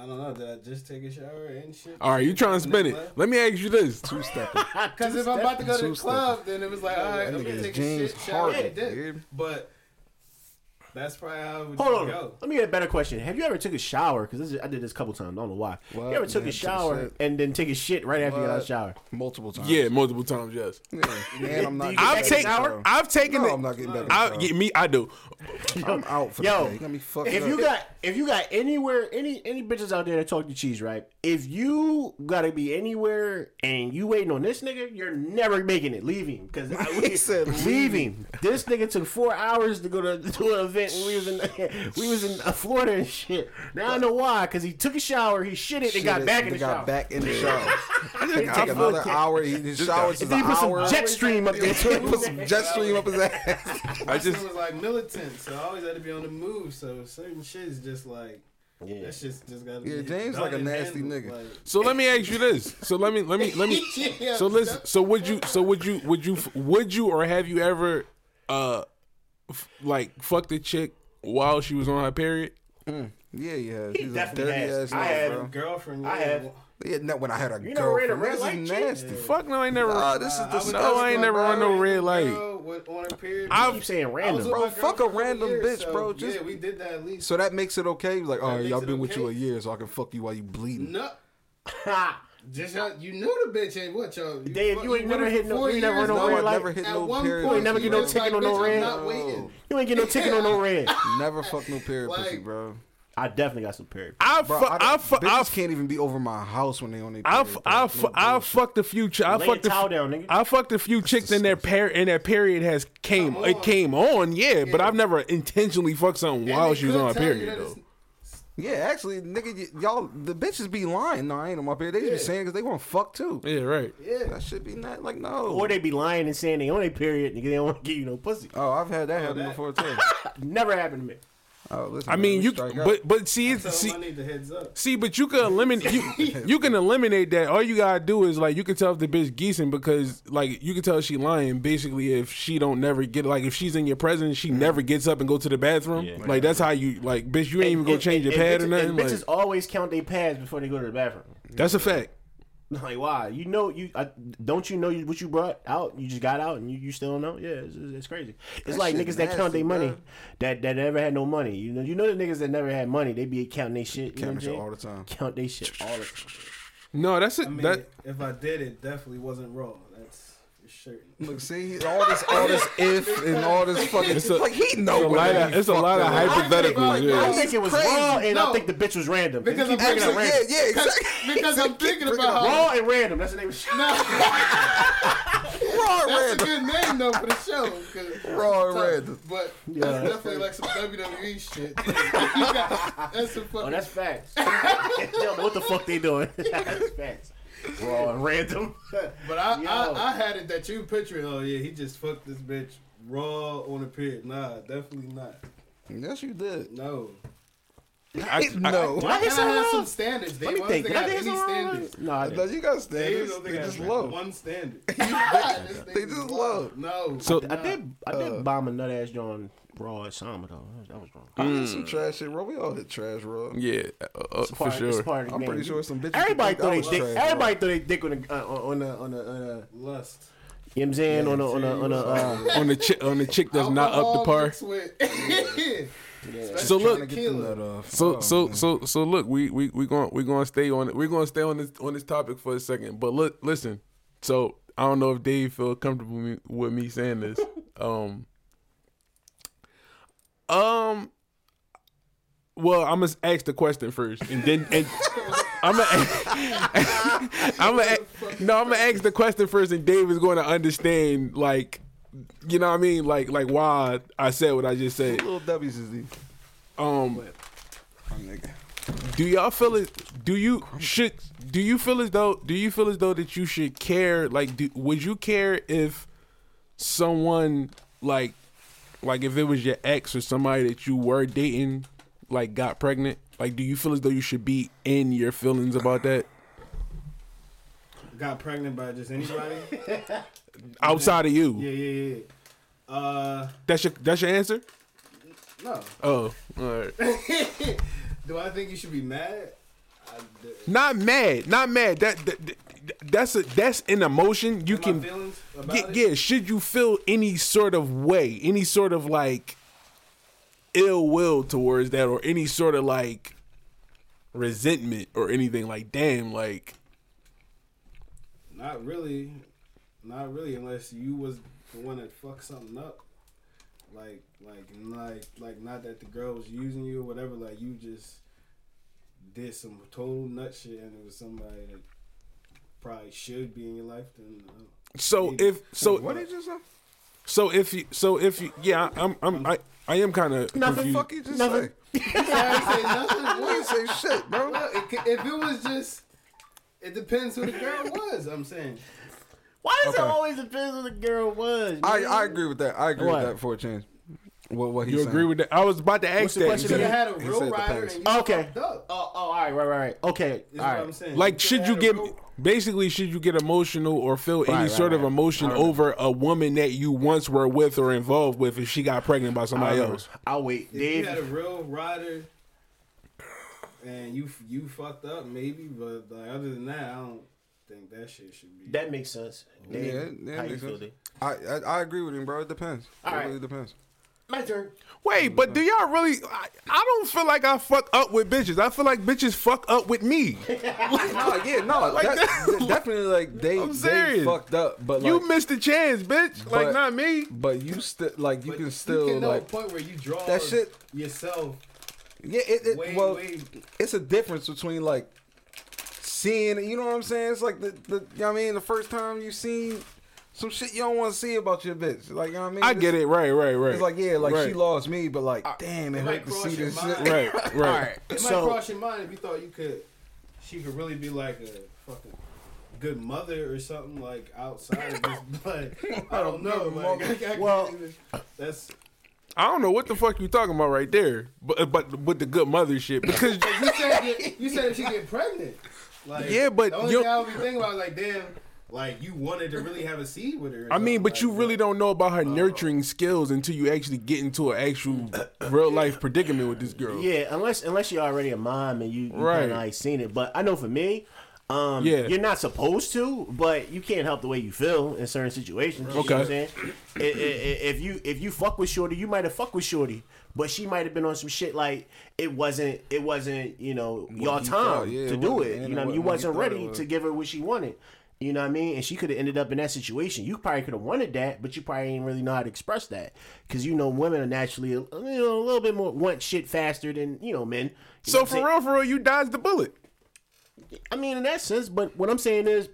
I don't know. Did I just take a shower and shit? All right, you trying to spin it? Let me ask you this. Two stepping. Because if I'm about to go to the club, then it was like, all right, I'm gonna take James a shit, shower, Harden, and dip. But that's probably how it would Hold on. go. Let me get a better question. Have you ever took a shower? Because I did this a couple times. I don't know why. What? You ever took Man, a took a shower shit. and then take a shit right after you got out of the shower? Multiple times. Yeah, multiple times. Yes. Yeah. And I'm not. Do you getting get back I've back in in the shower? I've taken No, it. I'm not getting back in the I, shower. yeah, me, I do. I'm out for Yo, the day. You got me fucked If up. you got if you got anywhere any any bitches out there that talk to cheese, right? If you gotta be anywhere and you waiting on this nigga, you're never making it. Leave him because He said leave him. This nigga took four hours to go to, to an event when we was in we was in uh, Florida and shit. Now I know why because he took a shower, he shit it, and got Shit, back in he the got shower. back in the shower. Take Take another hour. He his showers is And then an he put some hour. jet stream up there. He put some jet stream up his ass. I just- was like militant, so I always had to be on the move. So certain shit is just like Yeah. that shit's just gotta be. Yeah. James done like a nasty handled, nigga. Like, So let me ask you this. So let me let me let me. Yeah, So listen. So would you? So would you? Would you? Would you? Or have you ever, uh, f- like fucked a chick while she was on her period? Yeah, yeah. He He's a definitely dirty has. ass I nigga, have- bro. girlfriend. I yeah, have. Yeah, not when I had a You never ran a girlfriend. red This light, is chick? nasty. Fuck no, I ain't never. Nah, this is I the No, I ain't never run no red light. Girl with- on her period. I- I keep saying random. Bro, fuck a random years, bitch, so, bro. Just- yeah, we did that at least. So that makes it okay. Like, all right, oh, makes y'all it been with you a year, so I can fuck you while you bleeding. no, just y'all, you knew the bitch ain't what y'all. You Dave, fuck- you ain't with never hit no- you ain't never years, run no though. red I light? never hit At no one period. point, You ain't never get no was ticket like, on no bitch, red. You ain't get no ticket on no red. Never fuck no period Like- pussy, bro. I definitely got some period. I Bro, fu- I, I fu- I bitches can't even be over my house when they on their I period. f- bro. I No f- I bullshit. fucked a few. Ch- I Lay fucked a a towel f- down, nigga. I fucked a few chicks in their par and their period has came. Come It on. came on, yeah, but I've never intentionally fucked something And while they she was on her could tell you period though. Yeah, actually, nigga, y- y'all, the bitches be lying. No, I ain't on my period. They just be saying because they want to fuck too. Yeah, right. Yeah. That should be not like no. Or they be lying and saying they on their period and they don't want to give you no pussy. oh, I've had that happen before too. Never happened to me. Oh, listen, I man, mean, you, strike but but see, it's, see, I need the heads up. See, but you can eliminate you, you can eliminate that. All you gotta do is like you can tell if the bitch geesing because like you can tell she lying basically if she don't never get like if she's in your presence she mm-hmm. never gets up and go to the bathroom. Yeah. Like that's how you like bitch you ain't even go And- change your and- pad or and nothing. bitches- and Like, always count their pads before they go to the bathroom. that's a fact. Like why? You know you I, don't you know you, what you brought out? You just got out and you, you still don't know? Yeah, it's, it's, it's crazy. It's That like shit niggas that count nasty, their money that that never had no money. You know you know the niggas that never had money. They be counting their shit. You know Counting what I'm shit saying? all the time. Count their shit all the time. No, that's it. I mean, that if I did, it definitely wasn't raw. That's for sure. Look, see all this, all this if and all this fucking. It's a- like he it's know a lot of it's a lot of up. hypotheticals. I Yeah. think it was crazy. raw and I think the bitch was random. Because I'm bringing up yeah, random. yeah, exactly. Because I'm thinking about how- Raw and random. That's the name of shit. raw and That's a good name though for the show. Raw and random. But Yeah, that's that's definitely like some WWE shit. That's some Oh, that's facts. Tell what the fuck they doing. that's facts. Raw and random. But I, I, I had it that you picture. Oh yeah, he just fucked this bitch raw on a period. Nah, definitely not. Yes, you did. No. I, no. Why hit can't I have wrong? some standards? They Let me don't think. think Did I I have any some standards. No, I No, you got standards. don't They just have low. one standard. They just low. No. So- I did. I did uh. bomb a nut ass John raw at Sama though. That was wrong. I hit some trash shit, bro. We all hit trash, bro. yeah, uh, uh, It's for part, sure. It's part of the I'm game. pretty sure some bitches. Everybody think throw their was dick. trash, bro. Everybody throw their dick on the uh, on a on a on a. Lust. You know what I'm saying? on a on a on a. Uh, on the chick on the chick that's not up to Alcohol par. mixed with- So Trying look, to get the nut off. So Oh, so man. so so look, we we we going we going to stay on it. We're going to stay on this on this topic for a second. But look, listen. So I don't know if Dave feel comfortable with me, with me saying this. Um. Um. Well, I'm gonna ask the question first, and then and I'm gonna I'm gonna no, I'm gonna ask the question first, and Dave is going to understand, like, you know what I mean, like like why I said what I just said. little W's is these. Um. Nigga. Do y'all feel it? Do you should? Do you feel as though? Do you feel as though that you should care? Like, do, would you care if someone like, like if it was your ex or somebody that you were dating, like got pregnant? Like, do you feel as though you should be in your feelings about that Got pregnant by just anybody? outside of you? Yeah, yeah, yeah. Uh, That's your that's your answer. no. Oh, all right. Do I think you should be mad? I, the, Not mad, not mad. That, that, that- that's a that's an emotion you can. feelings about Yeah, it? yeah, should you feel any sort of way, any sort of like ill will towards that, or any sort of like resentment or anything like, damn, like Not really. Not really, unless you was the one that fucked something up. Like, like, like, like, not that the girl was using you or whatever. Like, you just did some total nut shit, and it was somebody that probably should be in your life. Then, uh, so if so What did you say? so if you so if you yeah I'm I'm I I am kind of Nothing. Fuck you just Nothing. say. I say nothing. You say shit, bro. Well, it, if it was just, it depends who the girl was. I'm saying. why does Okay. it always depend who the girl was? I. I agree with that. I agree What? with that for a change. What what he you agree with that? I was about to ask What's the that. question You again? had a He real rider and you Okay. up. Oh, oh, all right, right, right, right. Okay, Is all what right. I'm saying. Like, You should you get real- basically should you get emotional or feel any right, sort of emotion over a woman that you once were with or involved with if she got pregnant by somebody don't else? I'll wait. If Dave, you had a real rider and you you fucked up, maybe, but like, other than that, I don't think that shit should be. that makes sense. Dave, Yeah, yeah, how you makes feel, sense. Dave? I, I I agree with him, bro. It depends. All it right. really depends. My turn. Wait, but do y'all really? I, I don't feel like I fuck up with bitches. I feel like bitches fuck up with me. no, yeah, no, Like that, that- definitely like they I'm they serious. fucked up, but like, you missed the chance, bitch. like not me. but you still like you But can still you can know like a point where you draw that shit- yourself yeah. It, it way, well, way. it's a difference between like seeing, you know what I'm saying? It's like the the you know what I mean the first time you seen some shit you don't want to see about your bitch. Like you know what I mean? I get it. Right, right, right. It's like yeah, like right. she lost me, but like damn, it it hurt to see this mind. shit. Right, right. All right. It so, might cross your mind if you thought you could, she could really be like a fucking good mother or something like outside of this, but I don't know. Like, I can't Well- even- that's I don't know what the fuck you talking about right there, but but with the good mother shit because you said. Get, you said if she get pregnant, like Yeah, but the only you- thing I would be thinking about is like, damn, like you wanted to really have a seed with her. I mean, but like, you really don't know about her nurturing skills until you actually get into an actual real life predicament with this girl. yeah, unless unless you're already a mom and you, you Right. kind of like seen it. But I know for me, um, Yeah. you're not supposed to, but you can't help the way you feel in certain situations. You know what I'm Okay. saying? I- I- I- if you if you fuck with Shorty, you might have fucked with Shorty, but she might have been on some shit like it wasn't it wasn't you know your time thought, yeah, to do it. and You know, what you wasn't what he wasn't thought it ready was. to give her what she wanted. You know what I mean? And she could have ended up in that situation. You probably could have wanted that, but you probably didn't really know how to express that because you know women are naturally you know a little bit more want shit faster than you know men. You So know for saying? real, for real, you dodged the bullet. I mean, in that sense, but what I'm saying is,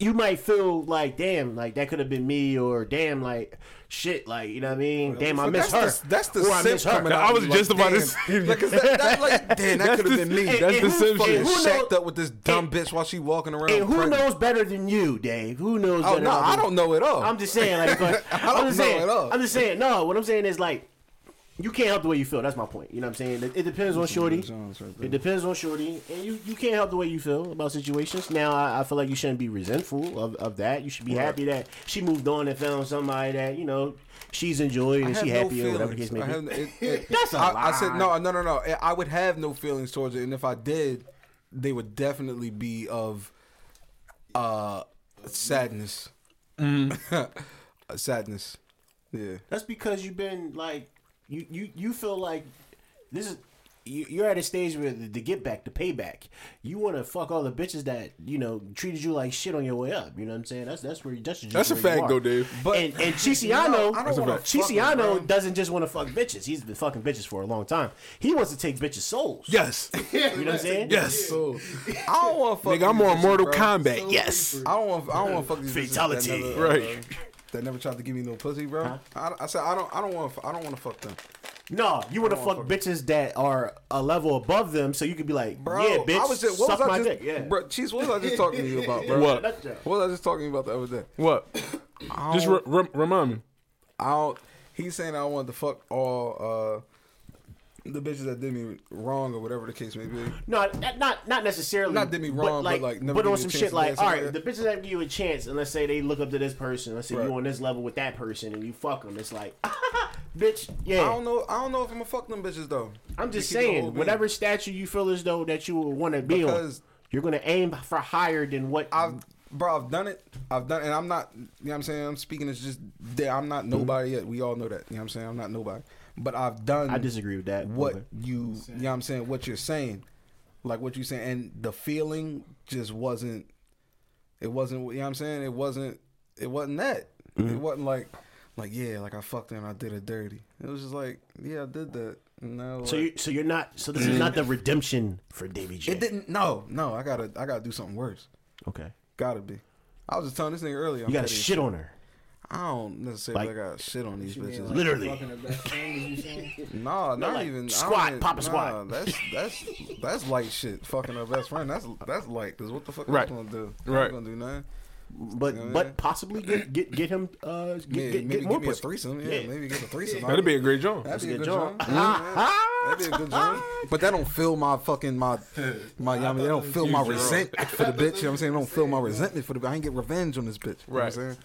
you might feel like, damn, like that could have been me, or damn, like shit, like you know what I mean. Damn, I But miss her. that's The, that's the Or I simp miss I out. was Like, just about to say- Like, 'cause that, that, like, damn, that could have been me. and- That's and the who- sim and shit. who shacked up with this dumb bitch while she walking around. And who pregnant. knows better than you, Dave? Who knows? Oh better no, I don't know it all. I'm just saying, like, I don't I'm just know saying, at all. I'm just saying, no. What I'm saying is like, you can't help the way you feel. That's my point. You know what I'm saying? It, it depends on Shorty. It depends on Shorty, and you, you can't help the way you feel about situations. Now, I, I feel like you shouldn't be resentful of, of that. You should be happy that she moved on and found somebody that you know she's enjoying I and have she no happy or whatever the case may I be. have, it, it, That's a I, I said no, no, no, no. I would have no feelings towards it, and if I did, they would definitely be of uh sadness. sadness. Yeah. That's because you've been like you you you feel like this is you- you're at a stage where the, the get back, the payback. You want to fuck all the bitches that you know treated you like shit on your way up. You know what I'm saying? That's that's where that's just That's a where you fact, are. though, Dave. But- and and No, Chisiano, I don't wanna fuck them, Chisiano doesn't just want to fuck bitches. He's been fucking bitches for a long time. He wants to take bitches' souls. Yes. You know what I'm saying? Yes. So I don't want to fuck. Nigga, I'm these on bitches, Mortal bro. Kombat. Yes. I don't want. I don't want to fuck these Fatality. That never, Right. uh, that never tried to give me no pussy, bro. I, I said I don't. I don't want. I don't want to fuck them, No, you want to don't fuck wanna bitches that are a level above them, so you could be like, bro. yeah, bitch, I was just. What suck was my I just? dick. Yeah. Bro, Cheese, what was I just talking to you about, bro? What? What was I just talking about the other day? What? Just re- re- remind me. I don't. He's saying I wanted to fuck all uh the bitches that did me wrong or whatever the case may be. No, not not, not necessarily. Not did me wrong, but, like, never but on some shit like, all like right, the bitches that give you a chance, and let's say they look up to this person, let's say Right. you on this level with that person, and you fuck them, it's like, bitch, yeah. I don't know. I don't know if I'm gonna fuck them bitches though. I'm just saying, whatever statue you feel as though that you would want to be on, you're gonna aim for higher than what. I've bro, I've done it. I've done, it. and I'm not. You know what I'm saying? I'm speaking as just. that I'm not mm-hmm. nobody yet. We all know that. You know what I'm saying? I'm not nobody. But I've done. I disagree with that. What Okay. you. You know what I'm saying? What you're saying, like what you're saying, and the feeling just wasn't. It wasn't. You know what I'm saying? It wasn't. It wasn't that. Mm-hmm. It wasn't like. Like yeah, like I fucked her and I did her dirty. It was just like yeah, I did that. No, So you, so you're not. So this is not the redemption for Davy J. it didn't. No, no, I gotta, I gotta do something worse. Okay. Gotta be. I was just telling this nigga earlier. I'm You got to shit on her. I don't necessarily Like- got shit on these bitches. Literally. Fucking her best friend, is you saying? Nah, not like, even I squat, don't- pop a nah, squat. That's that's that's light shit. Fucking her best friend. That's that's light. Cause what the fuck Right. I gonna do? I Right. ain't gonna do nothing. But Yeah, but yeah. possibly get get get him uh get, Yeah, get, maybe get more give me a threesome. Yeah, Yeah. maybe get a threesome. That'd be a great job. That'd be a a good job. joint. joint. That'd be a good job. But that don't fill my fucking my my. I mean, they don't fill my resentment for the bitch. You know what I'm saying? They don't fill my resentment for the. I ain't get revenge on this bitch. You know what I'm Right. saying?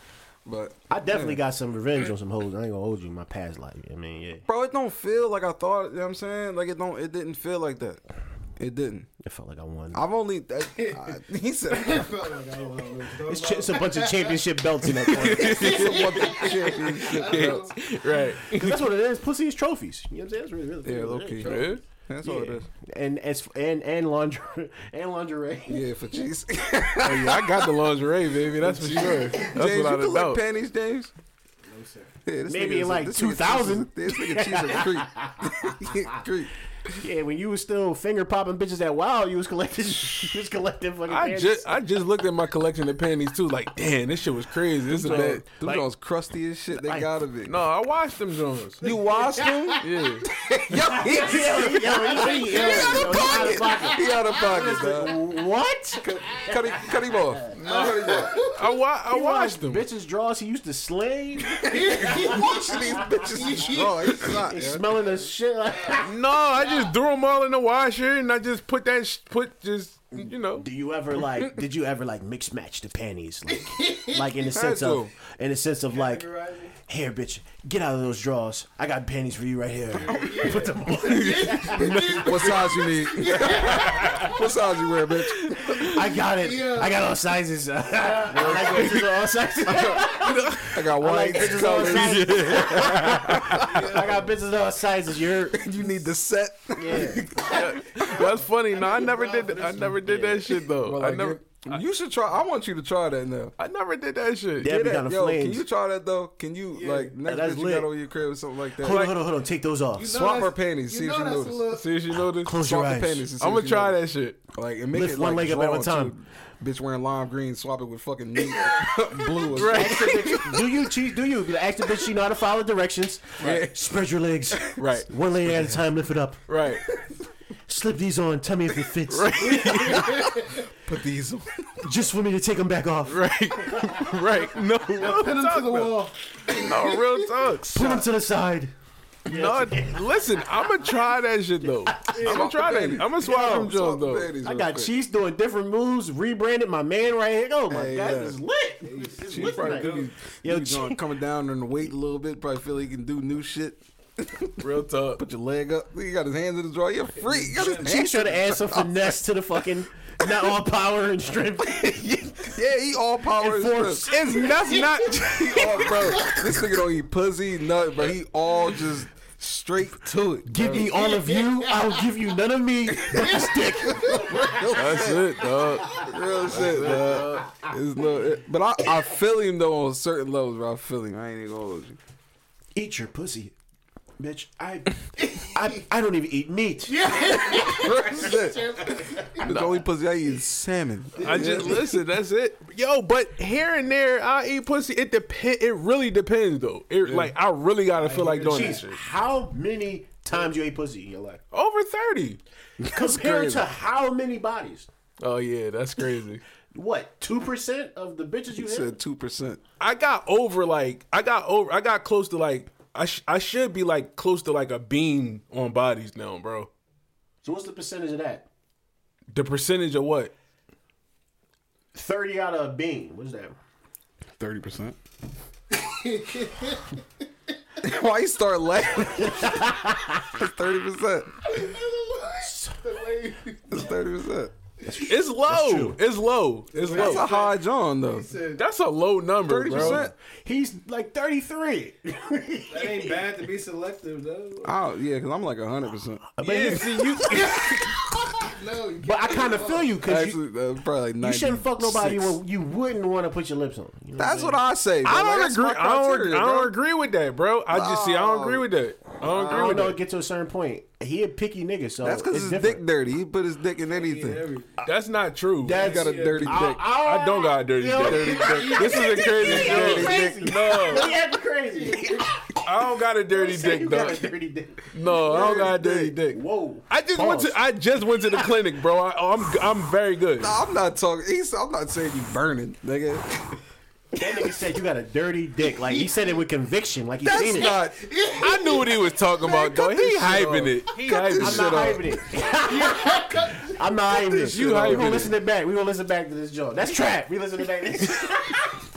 But I definitely got some revenge on some hoes. I ain't gonna hold you in my past life. I mean, yeah, bro, it don't feel like I thought. You know what I'm saying? Like it don't. It didn't feel like that. It didn't. it felt like I won. I've only. I, I, he said. I felt like I don't. It's, ch- it's a bunch of championship belts in that corner. championship belts. Right. 'Cause that's what it is. Pussy is trophies. You know what I'm saying? That's really, really, Yeah, really low key. Is. Yeah. That's all it is. And as and and lingerie and lingerie. Yeah, for cheese. Oh, yeah, I got the lingerie, baby. That's for sure. That's James, without you a collect doubt. panties, James? No, sir. Yeah, this Maybe nigga in is a- like this is- 2000. This nigga cheese is a creep. creep. Yeah, when you was still finger popping bitches at Wow, you was collecting, you was collecting fucking I panties. just I just looked at my collection of panties too. Like, damn, this shit was crazy. This is a bad. Them Like- joints crusty as shit. They Like- gotta be. No, I watched them joints. You washed them? Yeah. Yo, yo, yo, yo, yo, he yo, out yo, of he out of pocket. pocket. He out of pocket, dog. What? Cut him, cut him off. Cut him off. I wa- I He watched washed them. bitches' drawers. He used to slave. He washing these bitches' straw. He's not, He's yeah. smelling the shit. Like, No, I just threw them all in the washer and I just put that sh- put just you know. do you ever like? Did you ever like mix match the panties? Like, like in the sense of, in the sense of like, here, bitch, get out of those drawers. I got panties for you right here. Oh, Put them on. What size you need? what size you wear, bitch? I got it. I got all sizes. I like bitches all sizes. I got I like white. bitches all sizes. I got bitches all sizes. You're You need the set. yeah. That's funny. No, I never did. That. I never did that shit though. Well, I like, never. Give, You should try. I want you to try that now. I never did that shit. Yeah. That'd be Get kinda that- Yo, can you try that though? Can you like next that's bitch you lit. got on your crib or something like that? Hold on, hold on, hold on. Take those off. You know Swap that's- her panties, see you if she that's a notice. little- See if you know this. Close Swap your the eyes. panties. and see I'm if gonna she try notice. that shit. Like and make Lift it one like leg up at one drawn, time. too. Bitch wearing lime green, swap it with fucking neat blue. Or Right. Ask the bitch, do you cheat? Do you? Ask the bitch she know how to follow directions. Right. Spread your legs. Right. One leg at a time. Lift it up. Right. Slip these on. Tell me if it fits. Put these on. Just for me to take them back off. Right. right. No. Pin him to the wall. No, real talk. Put them to the side. No, listen, I'm gonna try that shit though. I'm gonna try that. I'm gonna swap them Jones though. I got Chiefs doing different moves. Rebranded my man right here. Oh my Hey, god, yeah. this is lit. It's She lit probably tonight. think Yo, he's Chief- coming down in the weight a little bit. Probably feel he can do new shit. Real talk. Put your leg up. He got his hands in the drawer. You're free. He got his Chiefs hands trying to add some finesse to the fucking not all power and strength. Yeah, he all power And and force. strength. It's that's not. He all, oh, bro, this nigga don't eat pussy, nothing, but he all just straight to it. Give me all of you, I'll give you none of me but the stick. That's it, dog. Real shit, dog. It's no, it- but I, I feel him though on certain levels, bro. I feel him. I ain't even gonna hold you. Eat your pussy, bitch. I, I, I don't even eat meat. Real shit. The only pussy I eat is salmon. I just listen. That's it, yo. But here and there, I eat pussy. It depend. It really depends, though. It like I really gotta feel like doing that Jeez, shit. how many times you ate pussy in your life? Over thirty. Compared crazy. to how many bodies? Oh yeah, that's crazy. What, 2% of the bitches you He hit? said two percent. I got over like I got over. I got close to like I sh- I should be like close to like a bean on bodies now, bro. So what's the percentage of that? The percentage of what? 30 out of a bean. What's that? Thirty percent. Why you start laughing? Thirty percent. That's thirty percent. It's low. It's low. It's That's low. a high John though. That's a low number, Thirty bro. percent. He's like 33. That ain't bad to be selective though. Oh yeah, because I'm like hundred percent. Yeah, see you. No, But I kind of feel you because you, uh, probably like you shouldn't fuck nobody when you wouldn't want to put your lips on. You know That's I'm what I say. Bro. I don't that's agree. I don't. criteria, I don't agree with that, bro. I just see. I don't agree with that. I don't saying? I agree don't with know. that. Get to a certain point. He a picky nigga, so That's because his different. dick dirty. He put his dick in anything. That's not true. That's He got a dirty dick. I don't got a dirty Yo. dick. This is a crazy Dirty joke. dick. No, He crazy. I don't got a dirty Say dick, though. a dirty dick. No, I don't got a dirty dick. Whoa. I just went to. I just went to the clinic, bro. I, oh, I'm. I'm very good. Nah, I'm not talking. He's, I'm not saying you burning, nigga. That nigga said you got a dirty dick. Like he said it with conviction. Like he That's seen it. not. I knew what he was talking about, though. cut He hyping it. He hyping. I'm not shit hyping it. I'm not hyping this it. shit We off. gonna listen it back. We gonna listen back to this joke. That's trap. We listen it back. To this.